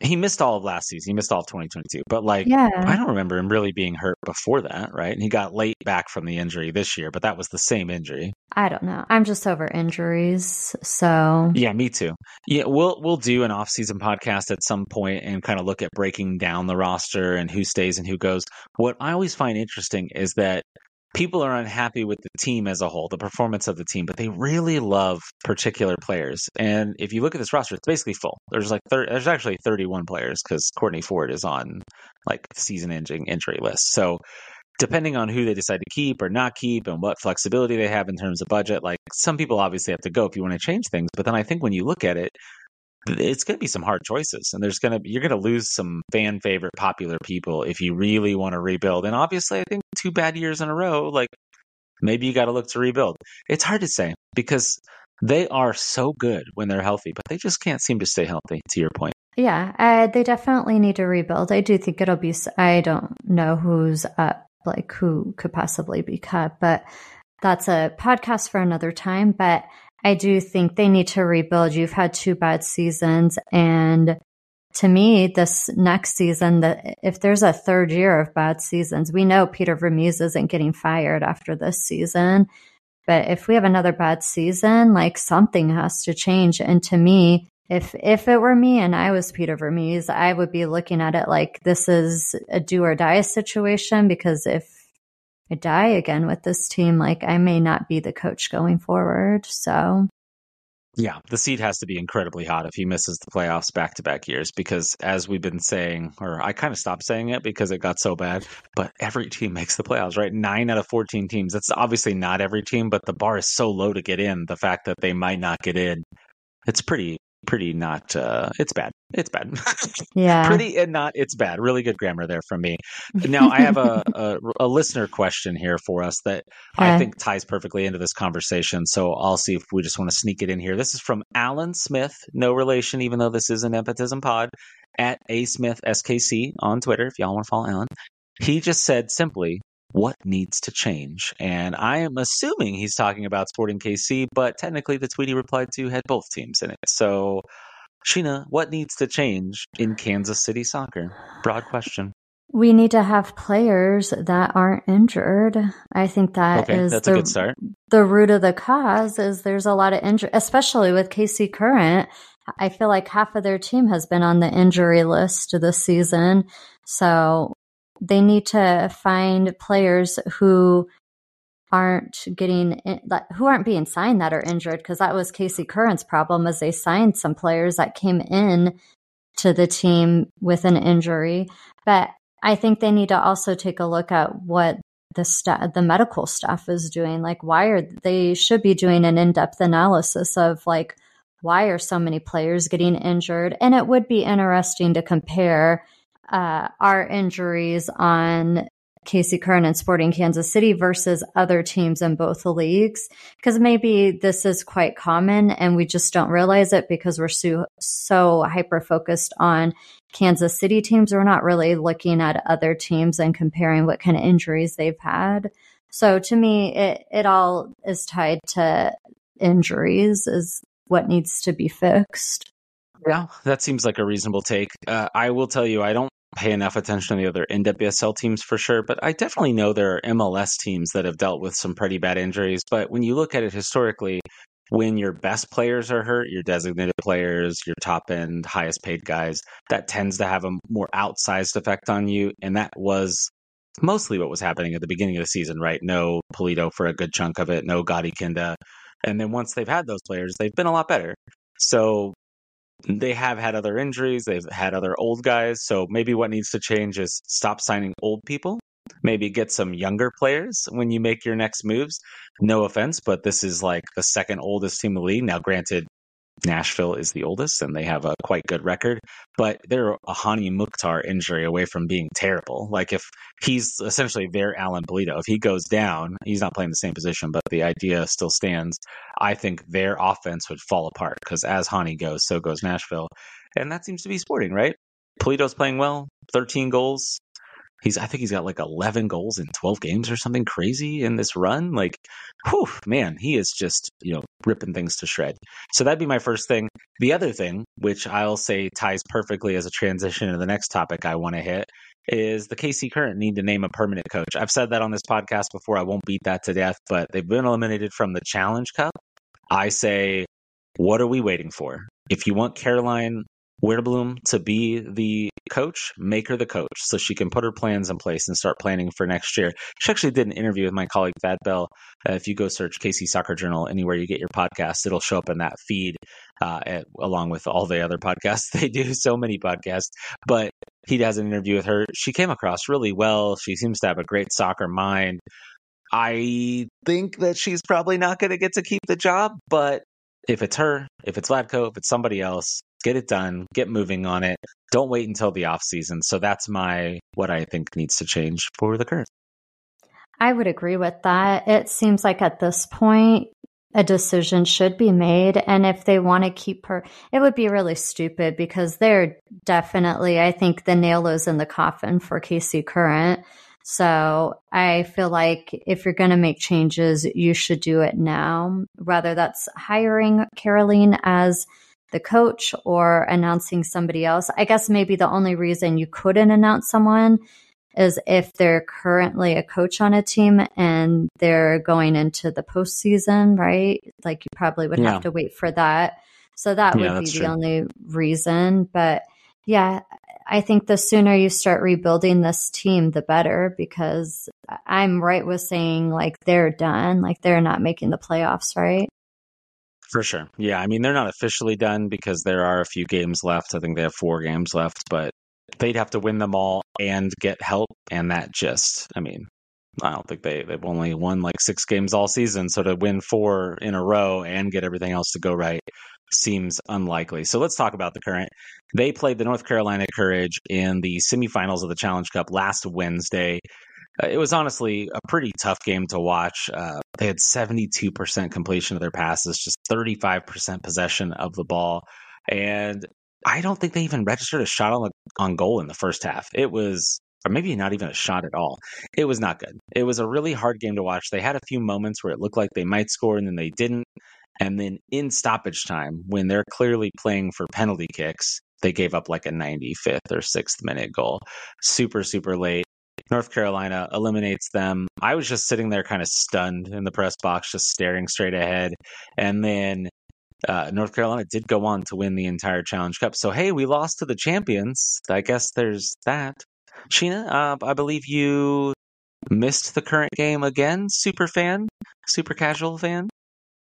he missed all of last season. He missed all of 2022. But like, yeah. I don't remember him really being hurt before that, right? And he got late back from the injury this year, but that was the same injury. I don't know. I'm just over injuries, so yeah, me too. Yeah, we'll we'll do an off-season podcast at some point and kind of look at breaking down the roster and who stays and who goes. What I always find interesting is that people are unhappy with the team as a whole, the performance of the team, but they really love particular players. And if you look at this roster, it's basically full. There's like 30, there's actually 31 players because Kortne Ford is on like season-ending injury list. So depending on who they decide to keep or not keep and what flexibility they have in terms of budget, like some people obviously have to go if you want to change things. But then I think when you look at it, it's going to be some hard choices and there's going to you're going to lose some fan favorite popular people if you really want to rebuild and obviously i think two bad years in a row like maybe you got to look to rebuild. It's hard to say because they are so good when they're healthy but they just can't seem to stay healthy to your point. Yeah uh, they definitely need to rebuild. I do think it'll be i don't know who's up like who could possibly be cut but that's a podcast for another time but I do think they need to rebuild. You've had two bad seasons. And to me, this next season, that if there's a third year of bad seasons, we know Peter Vermes isn't getting fired after this season. But if we have another bad season, like something has to change. And to me, if if it were me and I was Peter Vermes, I would be looking at it like this is a do or die situation because if I die again with this team, like I may not be the coach going forward. So yeah, the seat has to be incredibly hot if he misses the playoffs back to back years because, as we've been saying, or I kind of stopped saying it because it got so bad, but every team makes the playoffs, right? Nine out of 14 teams. That's obviously not every team, but the bar is so low to get in. The fact that they might not get in, it's pretty, pretty not uh it's bad. It's bad. Yeah. Pretty and not it's bad. Really good grammar there from me. Now i have a, a, a listener question here for us that okay. i think ties perfectly into this conversation so i'll see if we just want to sneak it in here. This is from alan smith no relation even though this is an nepotism pod at a smith skc on twitter if y'all want to follow alan. He just said simply what needs to change? And I am assuming he's talking about Sporting KC, but technically the tweet he replied to had both teams in it. So, Sheena, what needs to change in Kansas City soccer? Broad question. We need to have players that aren't injured. I think that okay, is that's the, a good start. The root of the cause is there's a lot of injury, especially with KC Current. I feel like half of their team has been on the injury list this season. So they need to find players who aren't getting who aren't being signed that are injured because that was KC Current's problem as they signed some players that came in to the team with an injury. But I think they need to also take a look at what the sta- the medical staff is doing. Like why are they should be doing an in-depth analysis of like why are so many players getting injured? And it would be interesting to compare uh, our injuries on KC Current and Sporting Kansas City versus other teams in both the leagues. Because maybe this is quite common and we just don't realize it because we're so, so hyper focused on Kansas City teams. We're not really looking at other teams and comparing what kind of injuries they've had. So to me, it, it all is tied to injuries is what needs to be fixed. Yeah, that seems like a reasonable take. Uh, I will tell you, I don't pay enough attention to the other NWSL teams for sure, but I definitely know there are MLS teams that have dealt with some pretty bad injuries. But when you look at it historically, when your best players are hurt, your designated players, your top end, highest paid guys, that tends to have a more outsized effect on you. And that was mostly what was happening at the beginning of the season, right? No Pulido for a good chunk of it, no Gadi Kinda. And then once they've had those players, they've been a lot better. So they have had other injuries, they've had other old guys. So maybe what needs to change is stop signing old people. Maybe get some younger players when you make your next moves. No offense, but this is like the second oldest team in the league. Now, granted, Nashville is the oldest and they have a quite good record, but they're a Hany Mukhtar injury away from being terrible. Like if he's essentially their Alan Pulido, if he goes down, he's not playing the same position, but the idea still stands. I think their offense would fall apart because as Hany goes, so goes Nashville. And that seems to be sporting, right? Pulido's playing well, 13 goals, He's I think he's got like 11 goals in 12 games or something crazy in this run. Like, whew, man, he is just, you know, ripping things to shred. So that'd be my first thing. The other thing, which I'll say ties perfectly as a transition to the next topic I want to hit, is the KC Current need to name a permanent coach. I've said that on this podcast before. I won't beat that to death, but they've been eliminated from the Challenge Cup. I say, what are we waiting for? If you want Caroline Sjöblom to be the coach, make her the coach so she can put her plans in place and start planning for next year. She actually did an interview with my colleague Thad Bell. Uh, if you go search KC Soccer Journal anywhere you get your podcast, it'll show up in that feed uh, at, along with all the other podcasts they do. So many podcasts, but he has an interview with her. She came across really well. She seems to have a great soccer mind. I think that she's probably not going to get to keep the job, but if it's her, if it's Vlatko, if it's somebody else, get it done, get moving on it. Don't wait until the off season. So that's my what I think needs to change for the current. I would agree with that. It seems like at this point a decision should be made and if they want to keep her it would be really stupid because they're definitely I think the nail is in the coffin for KC Current. So I feel like if you're going to make changes, you should do it now. Whether that's hiring Caroline as the coach or announcing somebody else. I guess maybe the only reason you couldn't announce someone is if they're currently a coach on a team and they're going into the postseason, right? Like you probably would yeah. have to wait for that. So that yeah, would be the true. only reason. But yeah, I think the sooner you start rebuilding this team, the better, because I'm right with saying like they're done, like they're not making the playoffs, right? For sure. Yeah. I mean, they're not officially done because there are a few games left. I think they have four games left, but they'd have to win them all and get help. And that just, I mean, I don't think they, they've only won like six games all season. So to win four in a row and get everything else to go right seems unlikely. So let's talk about the current. They played the North Carolina Courage in the semifinals of the Challenge Cup last Wednesday. Uh, it was honestly a pretty tough game to watch. Uh, they had 72% completion of their passes, just 35% possession of the ball. And I don't think they even registered a shot on, on goal in the first half. It was, or maybe not even a shot at all. It was not good. It was a really hard game to watch. They had a few moments where it looked like they might score and then they didn't. And then in stoppage time, when they're clearly playing for penalty kicks, they gave up like a 95th or 6th minute goal. Super, super late. North Carolina eliminates them. I was just sitting there kind of stunned in the press box, just staring straight ahead. And then uh, North Carolina did go on to win the entire Challenge Cup. So, hey, we lost to the champions. I guess there's that. Sheena, uh, I believe you missed the current game again. Super fan, super casual fan.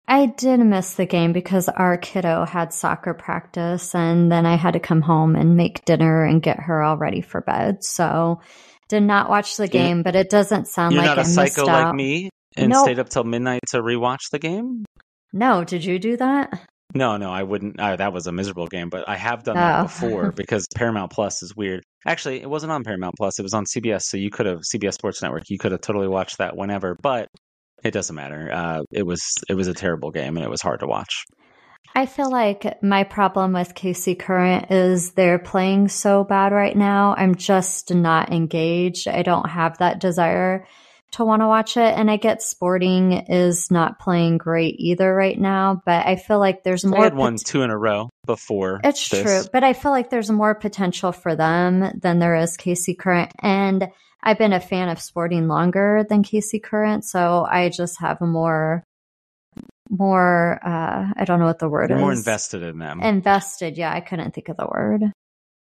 I did miss the game because our kiddo had soccer practice, and then I had to come home and make dinner and get her all ready for bed. So did not watch the game, but it doesn't sound You're like not a psycho like me and nope. stayed up till midnight to rewatch the game. No, did you do that? No, no, I wouldn't. Uh, that was a miserable game, but I have done oh. that before because Paramount Plus is weird. Actually, it wasn't on Paramount Plus; it was on CBS. So you could have CBS Sports Network. You could have totally watched that whenever, but it doesn't matter. Uh, it was it was a terrible game, and it was hard to watch. I feel like my problem with KC Current is they're playing so bad right now. I'm just not engaged. I don't have that desire to want to watch it. And I get Sporting is not playing great either right now, but I feel like there's more. They had won two in a row before. It's this. true, but I feel like there's more potential for them than there is KC Current. And I've been a fan of Sporting longer than KC Current, so I just have a more more uh I don't know what the word You're is. more invested in them. Invested, yeah, I couldn't think of the word.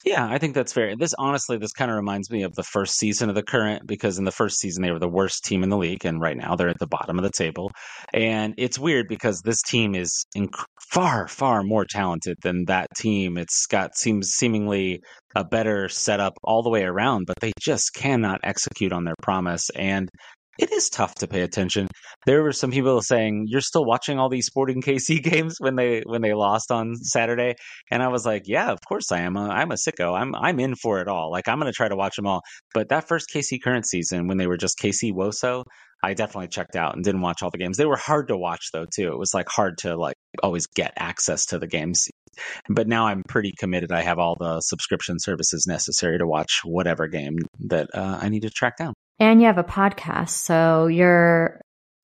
Yeah, I think that's fair. This honestly, this kind of reminds me of the first season of the current because in the first season they were the worst team in the league, and right now they're at the bottom of the table. And it's weird because this team is inc- far, far more talented than that team. It's got seems seemingly a better setup all the way around, but they just cannot execute on their promise. And it is tough to pay attention. There were some people saying you're still watching all these Sporting KC games when they when they lost on Saturday, and I was like, yeah, of course I am. I'm a sicko. I'm I'm in for it all. Like I'm going to try to watch them all. But that first KC current season when they were just KC Woso, I definitely checked out and didn't watch all the games. They were hard to watch though too. It was like hard to like always get access to the games. But now I'm pretty committed. I have all the subscription services necessary to watch whatever game that uh, I need to track down. And you have a podcast, so you're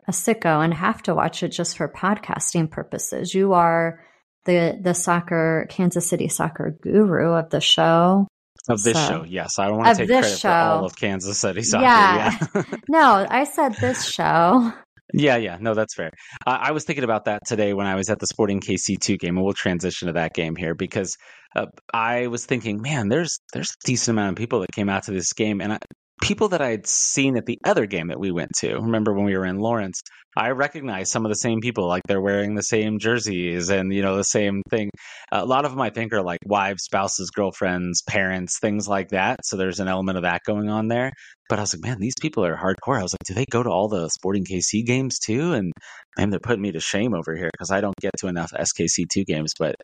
a sicko and have to watch it just for podcasting purposes. You are the the soccer Kansas City soccer guru of the show. Of this So- show, yes. I don't want to take credit for all of Kansas City soccer. Yeah. Yeah. No, I said this show. Yeah, yeah, no, that's fair. Uh, I was thinking about that today when I was at the Sporting KC2 game, and we'll transition to that game here because uh, I was thinking, man, there's there's a decent amount of people that came out to this game, and I, people that I had seen at the other game that we went to. Remember when we were in Lawrence? I recognized some of the same people, like they're wearing the same jerseys and you know the same thing. A lot of them, I think, are like wives, spouses, girlfriends, parents, things like that. So there's an element of that going on there. But I was like, man, these people are hardcore. I was like, do they go to all the Sporting KC games too? And man, they're putting me to shame over here because I don't get to enough SKC2 games, but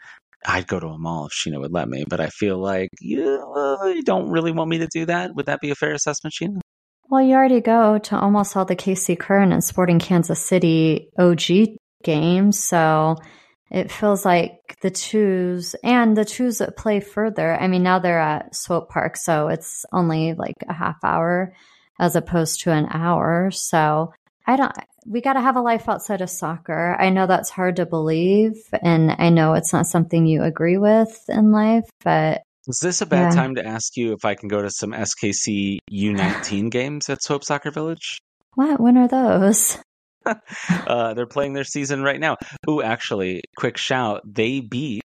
I'd go to a mall if Sheena would let me. But I feel like yeah, uh, you don't really want me to do that. Would that be a fair assessment, Sheena? Well, you already go to almost all the KC Current and Sporting Kansas City OG games, so it feels like the twos and the twos that play further. I mean, now they're at Swope Park, so it's only like a half hour as opposed to an hour. So I don't. We got to have a life outside of soccer. I know that's hard to believe, and I know it's not something you agree with in life, but Is this a bad Yeah. time to ask you if I can go to some SKC U19 games at Swope Soccer Village? what? When are those? Uh, they're playing their season right now. Ooh, actually, quick shout. They beat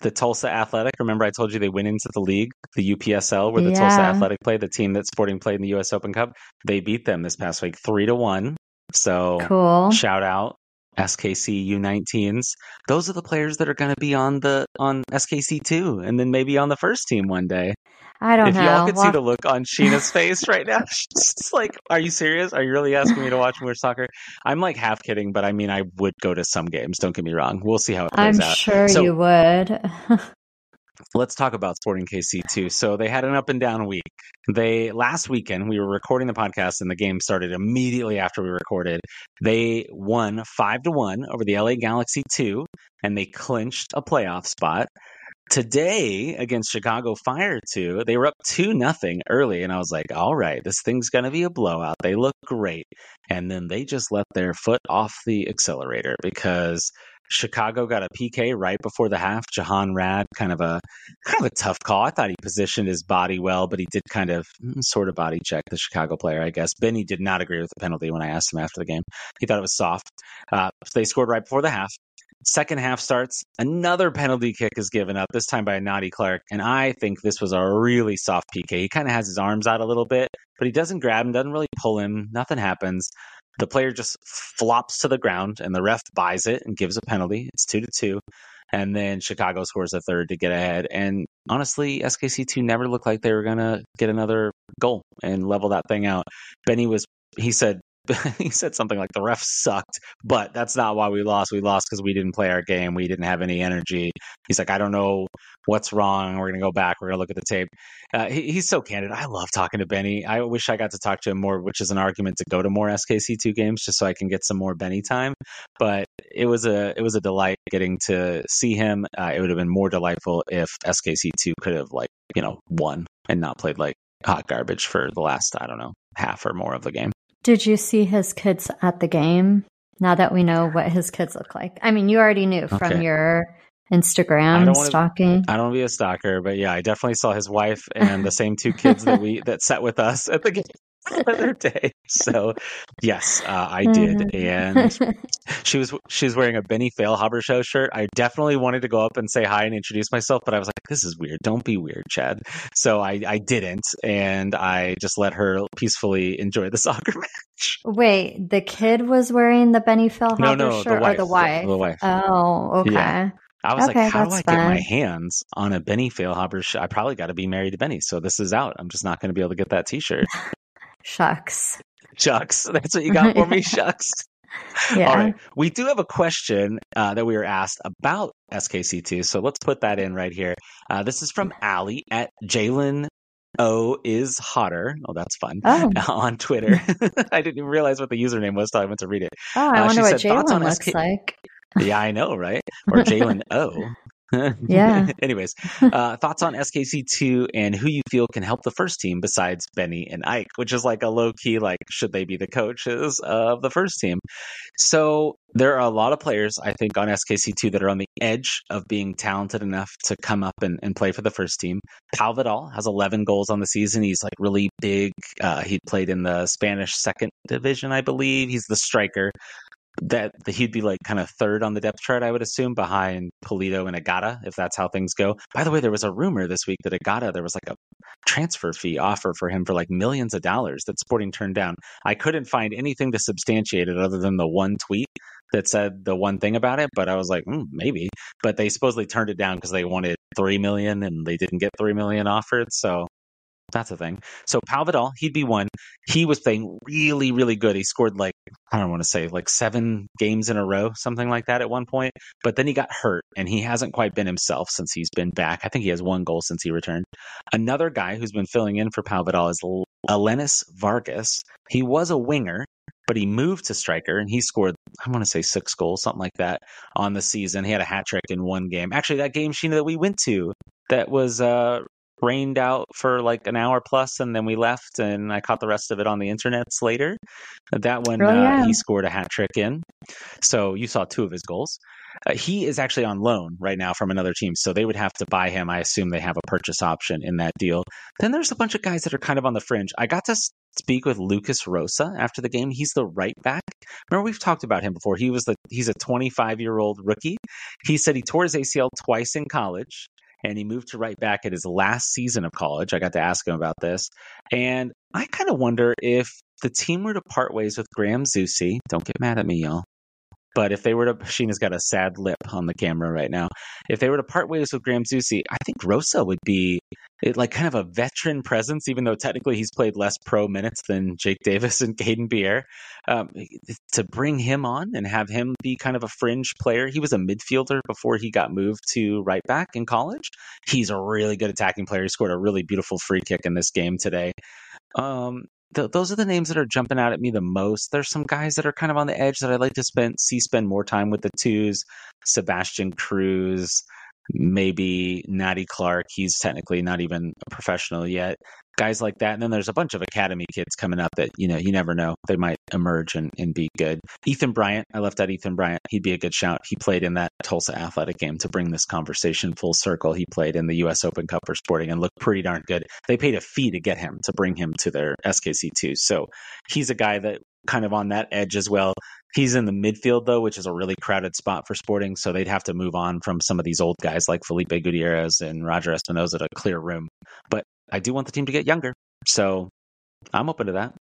the Tulsa Athletic. Remember, I told you they went into the league, the UPSL, where the Tulsa Athletic played, the team that Sporting played in the U.S. Open Cup. They beat them this past week, three to one. So Cool. shout out SKC U19s. Those are the players that are going to be on the on SKC two, and then maybe on the first team one day. I don't if know. If y'all could see the look on Sheena's face right now, she's just like, "Are you serious? Are you really asking me to watch more soccer?" I'm like half kidding, but I mean, I would go to some games. Don't get me wrong. We'll see how it plays I'm out. sure So- you would. Let's talk about Sporting KC too. So they had an up and down week. They last weekend we were recording the podcast and the game started immediately after we recorded. They won five to one over the LA Galaxy two, and they clinched a playoff spot. Today against Chicago Fire two, they were up two nothing early, and I was like, "All right, this thing's gonna be a blowout." They look great, and then they just let their foot off the accelerator because Chicago got a PK right before the half. Jahan Rad, kind of a kind of a tough call. I thought he positioned his body well, but he did kind of mm, sort of body check the Chicago player, I guess. Benny did not agree with the penalty when I asked him after the game. He thought it was soft. Uh, so they scored right before the half. Second half starts. Another penalty kick is given up, this time by Noddy Clark. And I think this was a really soft PK. He kind of has his arms out a little bit, but he doesn't grab him, doesn't really pull him. Nothing happens. The player just flops to the ground, and the ref buys it and gives a penalty. It's two to two. And then Chicago scores a third to get ahead. And honestly, SKC2 never looked like they were going to get another goal and level that thing out. Benny was, he said, he said something like the ref sucked, but that's not why we lost. We lost because we didn't play our game. We didn't have any energy. He's like, I don't know what's wrong. We're going to go back. We're going to look at the tape. Uh, he, he's so candid. I love talking to Benny. I wish I got to talk to him more, which is an argument to go to more SKC2 games just so I can get some more Benny time. But it was a it was a delight getting to see him. Uh, it would have been more delightful if SKC2 could have like you know won and not played like hot garbage for the last I don't know half or more of the game. Did you see his kids at the game? Now that we know what his kids look like. I mean, you already knew from Okay. your I Instagram wanna- stalking. I don't want to be a stalker, but yeah, I definitely saw his wife and the same two kids that we that sat with us at the game other day. So yes, uh, I did, and she was she was wearing a Benny Feilhaber show shirt. I definitely wanted to go up and say hi and introduce myself, but I was like, "This is weird. Don't be weird, Chad." So I I didn't, and I just let her peacefully enjoy the soccer match. Wait, the kid was wearing the Benny Feilhaber No, no, the shirt wife, or the wife? the wife. Oh, okay. Yeah. I was Okay, like, "How do I that's get my hands on a Benny Feilhaber shirt? I probably got to be married to Benny, so this is out. I'm just not going to be able to get that T-shirt." Shucks. Shucks, that's what you got for me, shucks. Yeah. All right. We do have a question uh, that we were asked about SKC2. So let's put that in right here. Uh, this is from Allie at Jalen O is hotter. Oh, that's fun. Oh, On Twitter. I didn't even realize what the username was till I went to read it. oh, I Uh, wonder she what said, "Thoughts Jalen looks SK like. Yeah, I know, right? Or Jalen O. Yeah. Anyways, uh, thoughts on SKC2 and who you feel can help the first team besides Benny and Ike, which is like a low key, like, should they be the coaches of the first team? So there are a lot of players, I think, on SKC2 that are on the edge of being talented enough to come up and, and play for the first team. Pau Vidal has 11 goals on the season. He's like really big. Uh, he played in the Spanish second division, I believe. He's the striker that he'd be like kind of third on the depth chart, I would assume, behind Pulido and Agada, if that's how things go. By the way, there was a rumor this week that Agada, there was like a transfer fee offer for him for like millions of dollars that Sporting turned down. I couldn't find anything to substantiate it other than the one tweet that said the one thing about it, but I was like, mm, maybe. But they supposedly turned it down because they wanted three million and they didn't get three million offered. So that's a thing. So Pau Vidal, he'd be one. He was playing really, really good. He scored like I don't want to say like seven games in a row, something like that at one point. But then he got hurt, and he hasn't quite been himself since he's been back. I think he has one goal since he returned. Another guy who's been filling in for Pau Vidal is Alenis Vargas. He was a winger, but he moved to striker, and he scored I want to say six goals, something like that, on the season. He had a hat trick in one game. Actually, that game, Sheena, that we went to, that was uh, rained out for like an hour plus and then we left and I caught the rest of it on the internets later. That one Oh, uh, he scored a hat trick in. So you saw two of his goals. Uh, he is actually on loan right now from another team, so they would have to buy him. I assume they have a purchase option in that deal. Then there's a bunch of guys that are kind of on the fringe. I got to speak with Lucas Rosa after the game. He's the right back. Remember we've talked about him before. He was the he's a 25 year old rookie. He said he tore his ACL twice in college and he moved to right back at his last season of college. I got to ask him about this. And I kind of wonder if the team were to part ways with Graham Zusi, don't get mad at me, y'all. But if they were to, Sheena's got a sad lip on the camera right now. If they were to part ways with Graham Zusi, I think Rosa would be it, like kind of a veteran presence, even though technically he's played less pro minutes than Jake Davis and Kayden Pierre. Um, to bring him on and have him be kind of a fringe player. He was a midfielder before he got moved to right back in college. He's a really good attacking player. He scored a really beautiful free kick in this game today. Um, th- those are the names that are jumping out at me the most. There's some guys that are kind of on the edge that I'd like to spend see spend more time with the twos. Sebastian Cruz, maybe Natty Clark. He's technically not even a professional yet. Guys like that. And then there's a bunch of academy kids coming up that, you know, you never know. They might emerge and, and be good. Ethan Bryant, I left out Ethan Bryant. He'd be a good shout. He played in that Tulsa athletic game to bring this conversation full circle. He played in the US Open Cup for Sporting and looked pretty darn good. They paid a fee to get him to bring him to their SKC2. So he's a guy that kind of on that edge as well. He's in the midfield though, which is a really crowded spot for Sporting, so they'd have to move on from some of these old guys like Felipe Gutierrez and Roger Espinoza to clear room. But I do want the team to get younger, so I'm open to that.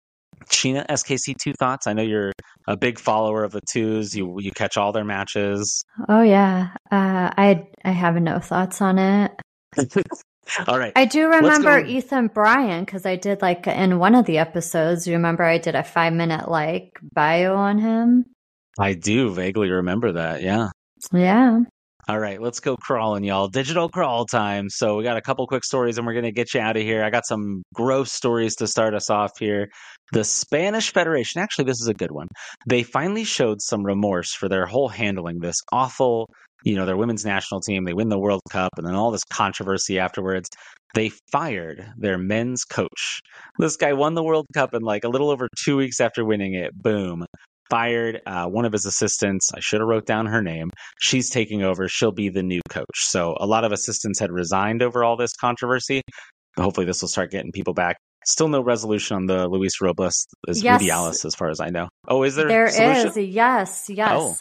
Sheena, SKC two thoughts. I know you're a big follower of the twos. You you catch all their matches. Oh yeah. Uh, I I have no thoughts on it. all right, I do remember Ethan Bryan because I did like in one of the episodes. You remember I did a five minute like bio on him. I do vaguely remember that. Yeah. Yeah. All right, let's go crawling, y'all. Digital crawl time. So we got a couple quick stories and we're going to get you out of here. I got some gross stories to start us off here. The Spanish Federation, actually, this is a good one. They finally showed some remorse for their whole handling this awful, you know, their women's national team. They win the World Cup and then all this controversy afterwards. they fired their men's coach. This guy won the World Cup in like a little over two weeks after winning it. Boom. Fired uh, one of his assistants. I should have wrote down her name. She's taking over. She'll be the new coach. So a lot of assistants had resigned over all this controversy. Hopefully, this will start getting people back. Still no resolution on the Luis Robles is Yes. Rubiales, as far as I know. Oh, is there? There is, yes, yes. Oh.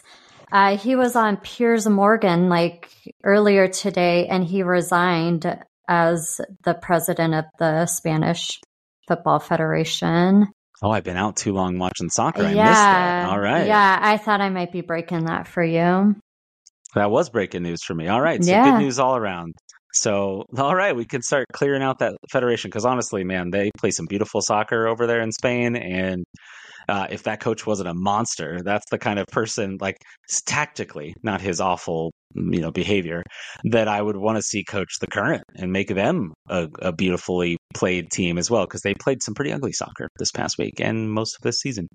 Uh, he was on Piers Morgan like earlier today, and he resigned as the president of the Spanish Football Federation. Oh, I've been out too long watching soccer. I yeah, missed that. All right. Yeah, I thought I might be breaking that for you. That was breaking news for me. All right. So Yeah. good news all around. So, all right, we can start clearing out that federation because honestly, man, they play some beautiful soccer over there in Spain. And uh, if that coach wasn't a monster, that's the kind of person, like tactically, not his awful, you know, behavior, that I would want to see coach the current and make them a, a beautifully played team as well because they played some pretty ugly soccer this past week and most of this season.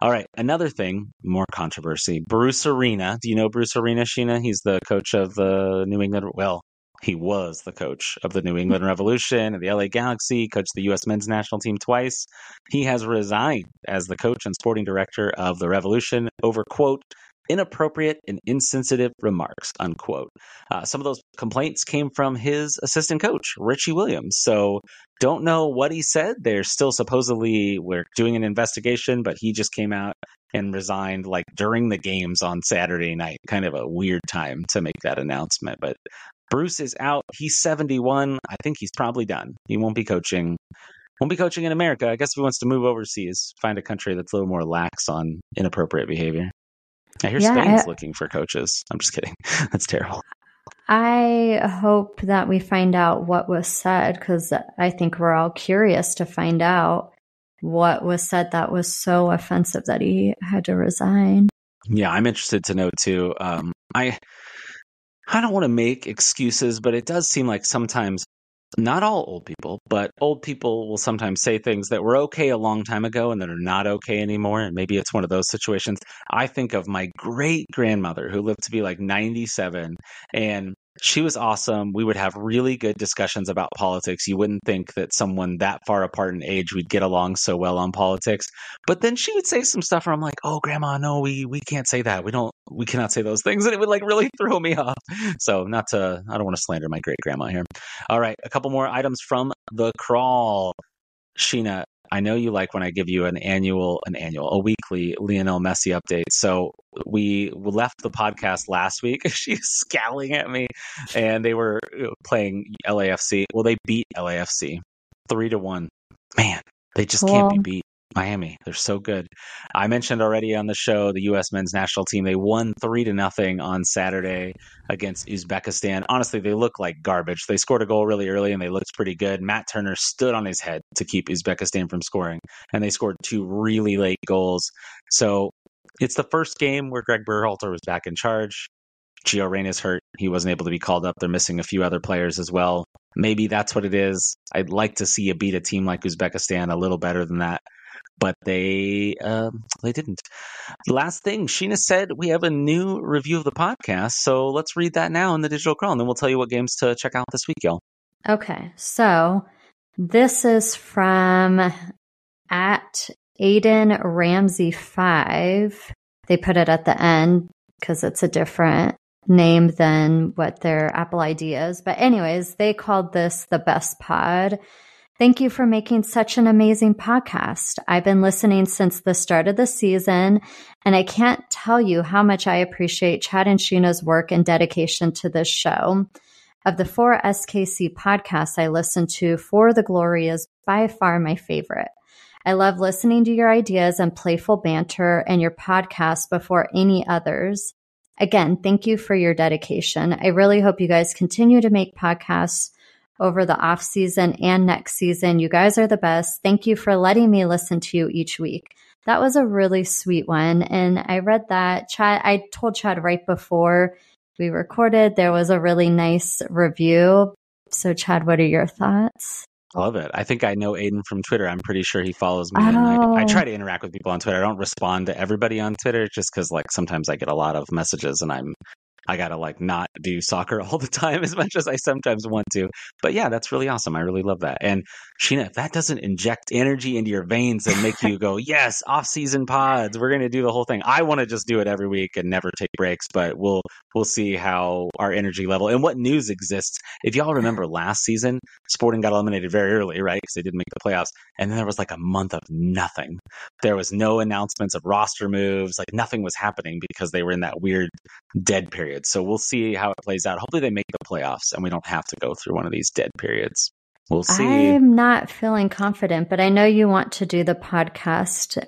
All right, another thing, more controversy. Bruce Arena. Do you know Bruce Arena, Sheena? He's the coach of the New England. Well, he was the coach of the New England Revolution and the LA Galaxy, coached the U.S. men's national team twice. He has resigned as the coach and sporting director of the Revolution over, quote, inappropriate and insensitive remarks, unquote. Uh, some of those complaints came from his assistant coach, Richie Williams. So don't know what he said. They're still supposedly, we're doing an investigation, but he just came out and resigned like during the games on Saturday night. Kind of a weird time to make that announcement. But Bruce is out. He's 71. I think he's probably done. He won't be coaching. Won't be coaching in America. I guess if he wants to move overseas, find a country that's a little more lax on inappropriate behavior. I hear Yeah, Spain's I- looking for coaches. I'm just kidding. That's terrible. I hope that we find out what was said because I think we're all curious to find out what was said that was so offensive that he had to resign. Yeah, I'm interested to know too. Um, I I don't want to make excuses, but it does seem like sometimes not all old people, but old people will sometimes say things that were okay a long time ago and that are not okay anymore. And maybe it's one of those situations. I think of my great grandmother who lived to be like 97 and she was awesome. We would have really good discussions about politics. You wouldn't think that someone that far apart in age would get along so well on politics. But then she would say some stuff where I'm like, "Oh, grandma, no, we we can't say that. We don't we cannot say those things." And it would like really throw me off. So, not to I don't want to slander my great grandma here. All right, a couple more items from the crawl. Sheena, I know you like when I give you an annual, an annual, a weekly Lionel Messi update. So we left the podcast last week. She's scowling at me, and they were playing LAFC. Well, they beat LAFC three to one. Man, they just can't be beat. Miami, they're so good. I mentioned already on the show the U.S. men's national team. They won three to nothing on Saturday against Uzbekistan. Honestly, they look like garbage. They scored a goal really early and they looked pretty good. Matt Turner stood on his head to keep Uzbekistan from scoring, and they scored two really late goals. So it's the first game where Greg Berhalter was back in charge. Gio Reyna's hurt. He wasn't able to be called up. They're missing a few other players as well. Maybe that's what it is. I'd like to see you beat a team like Uzbekistan a little better than that, but they um, they didn't. Last thing, Sheena said we have a new review of the podcast, so let's read that now in the digital crawl, and then we'll tell you what games to check out this week, y'all. Okay, so this is from at Aiden Ramsey five. They put it at the end because it's a different name than what their Apple ID is. But anyways, they called this the best pod. Thank you for making such an amazing podcast. I've been listening since the start of the season, and I can't tell you how much I appreciate Chad and Sheena's work and dedication to this show. Of the four SKC podcasts I listen to, For the Glory is by far my favorite. I love listening to your ideas and playful banter and your podcast before any others. Again, thank you for your dedication. I really hope you guys continue to make podcasts over the off season and next season. You guys are the best. Thank you for letting me listen to you each week. That was a really sweet one. And I read that Chad, I told Chad right before we recorded, there was a really nice review. So, Chad, what are your thoughts? I love it. I think I know Aiden from Twitter. I'm pretty sure he follows me. And I, I Oh. try to interact with people on Twitter. I don't respond to everybody on Twitter just because, like, sometimes I get a lot of messages and I'm I got to like not do soccer all the time as much as I sometimes want to. But yeah, that's really awesome. I really love that. And Sheena, if that doesn't inject energy into your veins and make you go, yes, off season pods, we're going to do the whole thing. I want to just do it every week and never take breaks, but we'll, we'll see how our energy level and what news exists. If y'all remember mm. last season, Sporting got eliminated very early, right? Because they didn't make the playoffs. And then there was like a month of nothing. There was no announcements of roster moves. Like nothing was happening because they were in that weird dead period. So we'll see how it plays out. Hopefully they make the playoffs and we don't have to go through one of these dead periods. We'll see. I'm not feeling confident, but I know you want to do the podcast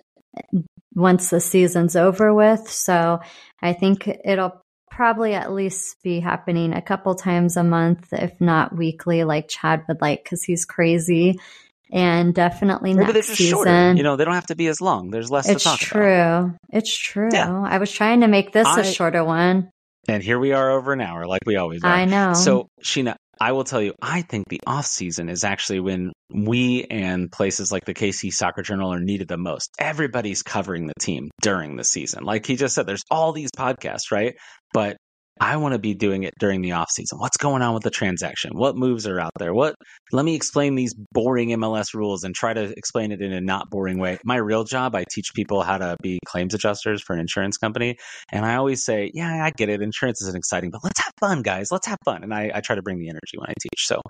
once the season's over with. So I think it'll probably at least be happening a couple times a month, if not weekly, like Chad would like, because he's crazy. And definitely Maybe next season, shorter. you know, they don't have to be as long. There's less it's to talk true. about. It's true. Yeah. I was trying to make this I, a shorter one. And here we are over an hour, like we always are. I know. So, Sheena, I will tell you, I think the off season is actually when we and places like the KC Soccer Journal are needed the most. Everybody's covering the team during the season. Like he just said, there's all these podcasts, right? But I want to be doing it during the off season. What's going on with the transaction? What moves are out there? What let me explain these boring MLS rules and try to explain it in a not boring way. My real job, I teach people how to be claims adjusters for an insurance company. And I always say, yeah, I get it. Insurance isn't exciting, but let's have fun, guys. Let's have fun. And I, I try to bring the energy when I teach. So,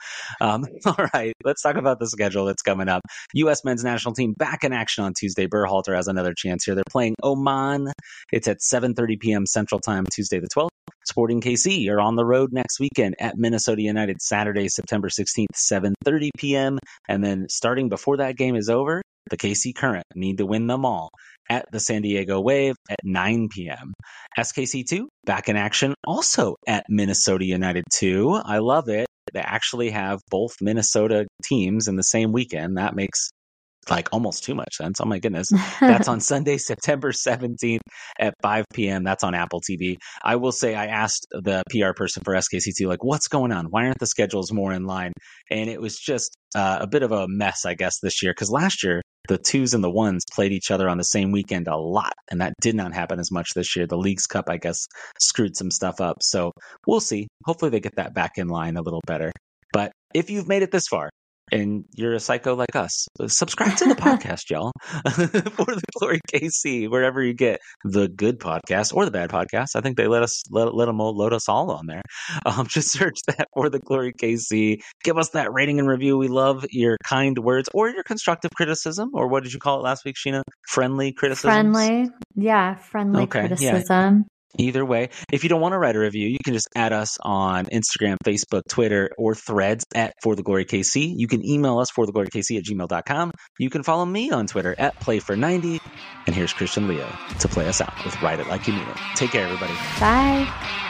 um, all right, let's talk about the schedule that's coming up. U.S. men's national team back in action on Tuesday. Berhalter has another chance here. They're playing Oman. It's at 7.30 p.m. Central Time, Tuesday the 12th. Sporting KC are on the road next weekend at Minnesota United Saturday, September 16th, 7:30 p.m. And then starting before that game is over, the KC Current need to win them all at the San Diego Wave at 9 p.m. SKC2 back in action also at Minnesota United 2. I love it. They actually have both Minnesota teams in the same weekend. That makes like almost too much sense. Oh my goodness. That's on Sunday, September 17th at 5 p.m. That's on Apple TV. I will say I asked the PR person for SKC2, like, what's going on? Why aren't the schedules more in line? And it was just uh, a bit of a mess, I guess, this year. Because last year, the twos and the ones played each other on the same weekend a lot. And that did not happen as much this year. The Leagues Cup, I guess, screwed some stuff up. So we'll see. Hopefully they get that back in line a little better. But if you've made it this far, and you're a psycho like us, subscribe to the podcast, y'all. For the Glory KC, wherever you get the good podcast or the bad podcast. I think they let us let, let them load us all on there. Um, just search that for the Glory KC. Give us that rating and review. We love your kind words or your constructive criticism, or what did you call it last week, Sheena? Friendly criticism. Friendly, yeah, friendly okay, criticism. Either way, if you don't want to write a review, you can just add us on Instagram, Facebook, Twitter, or threads at For the Glory KC. You can email us for the glory KC at gmail.com. You can follow me on Twitter at Play for 90 And here's Christian Leo to play us out with Write It Like You Mean It. Take care, everybody. Bye.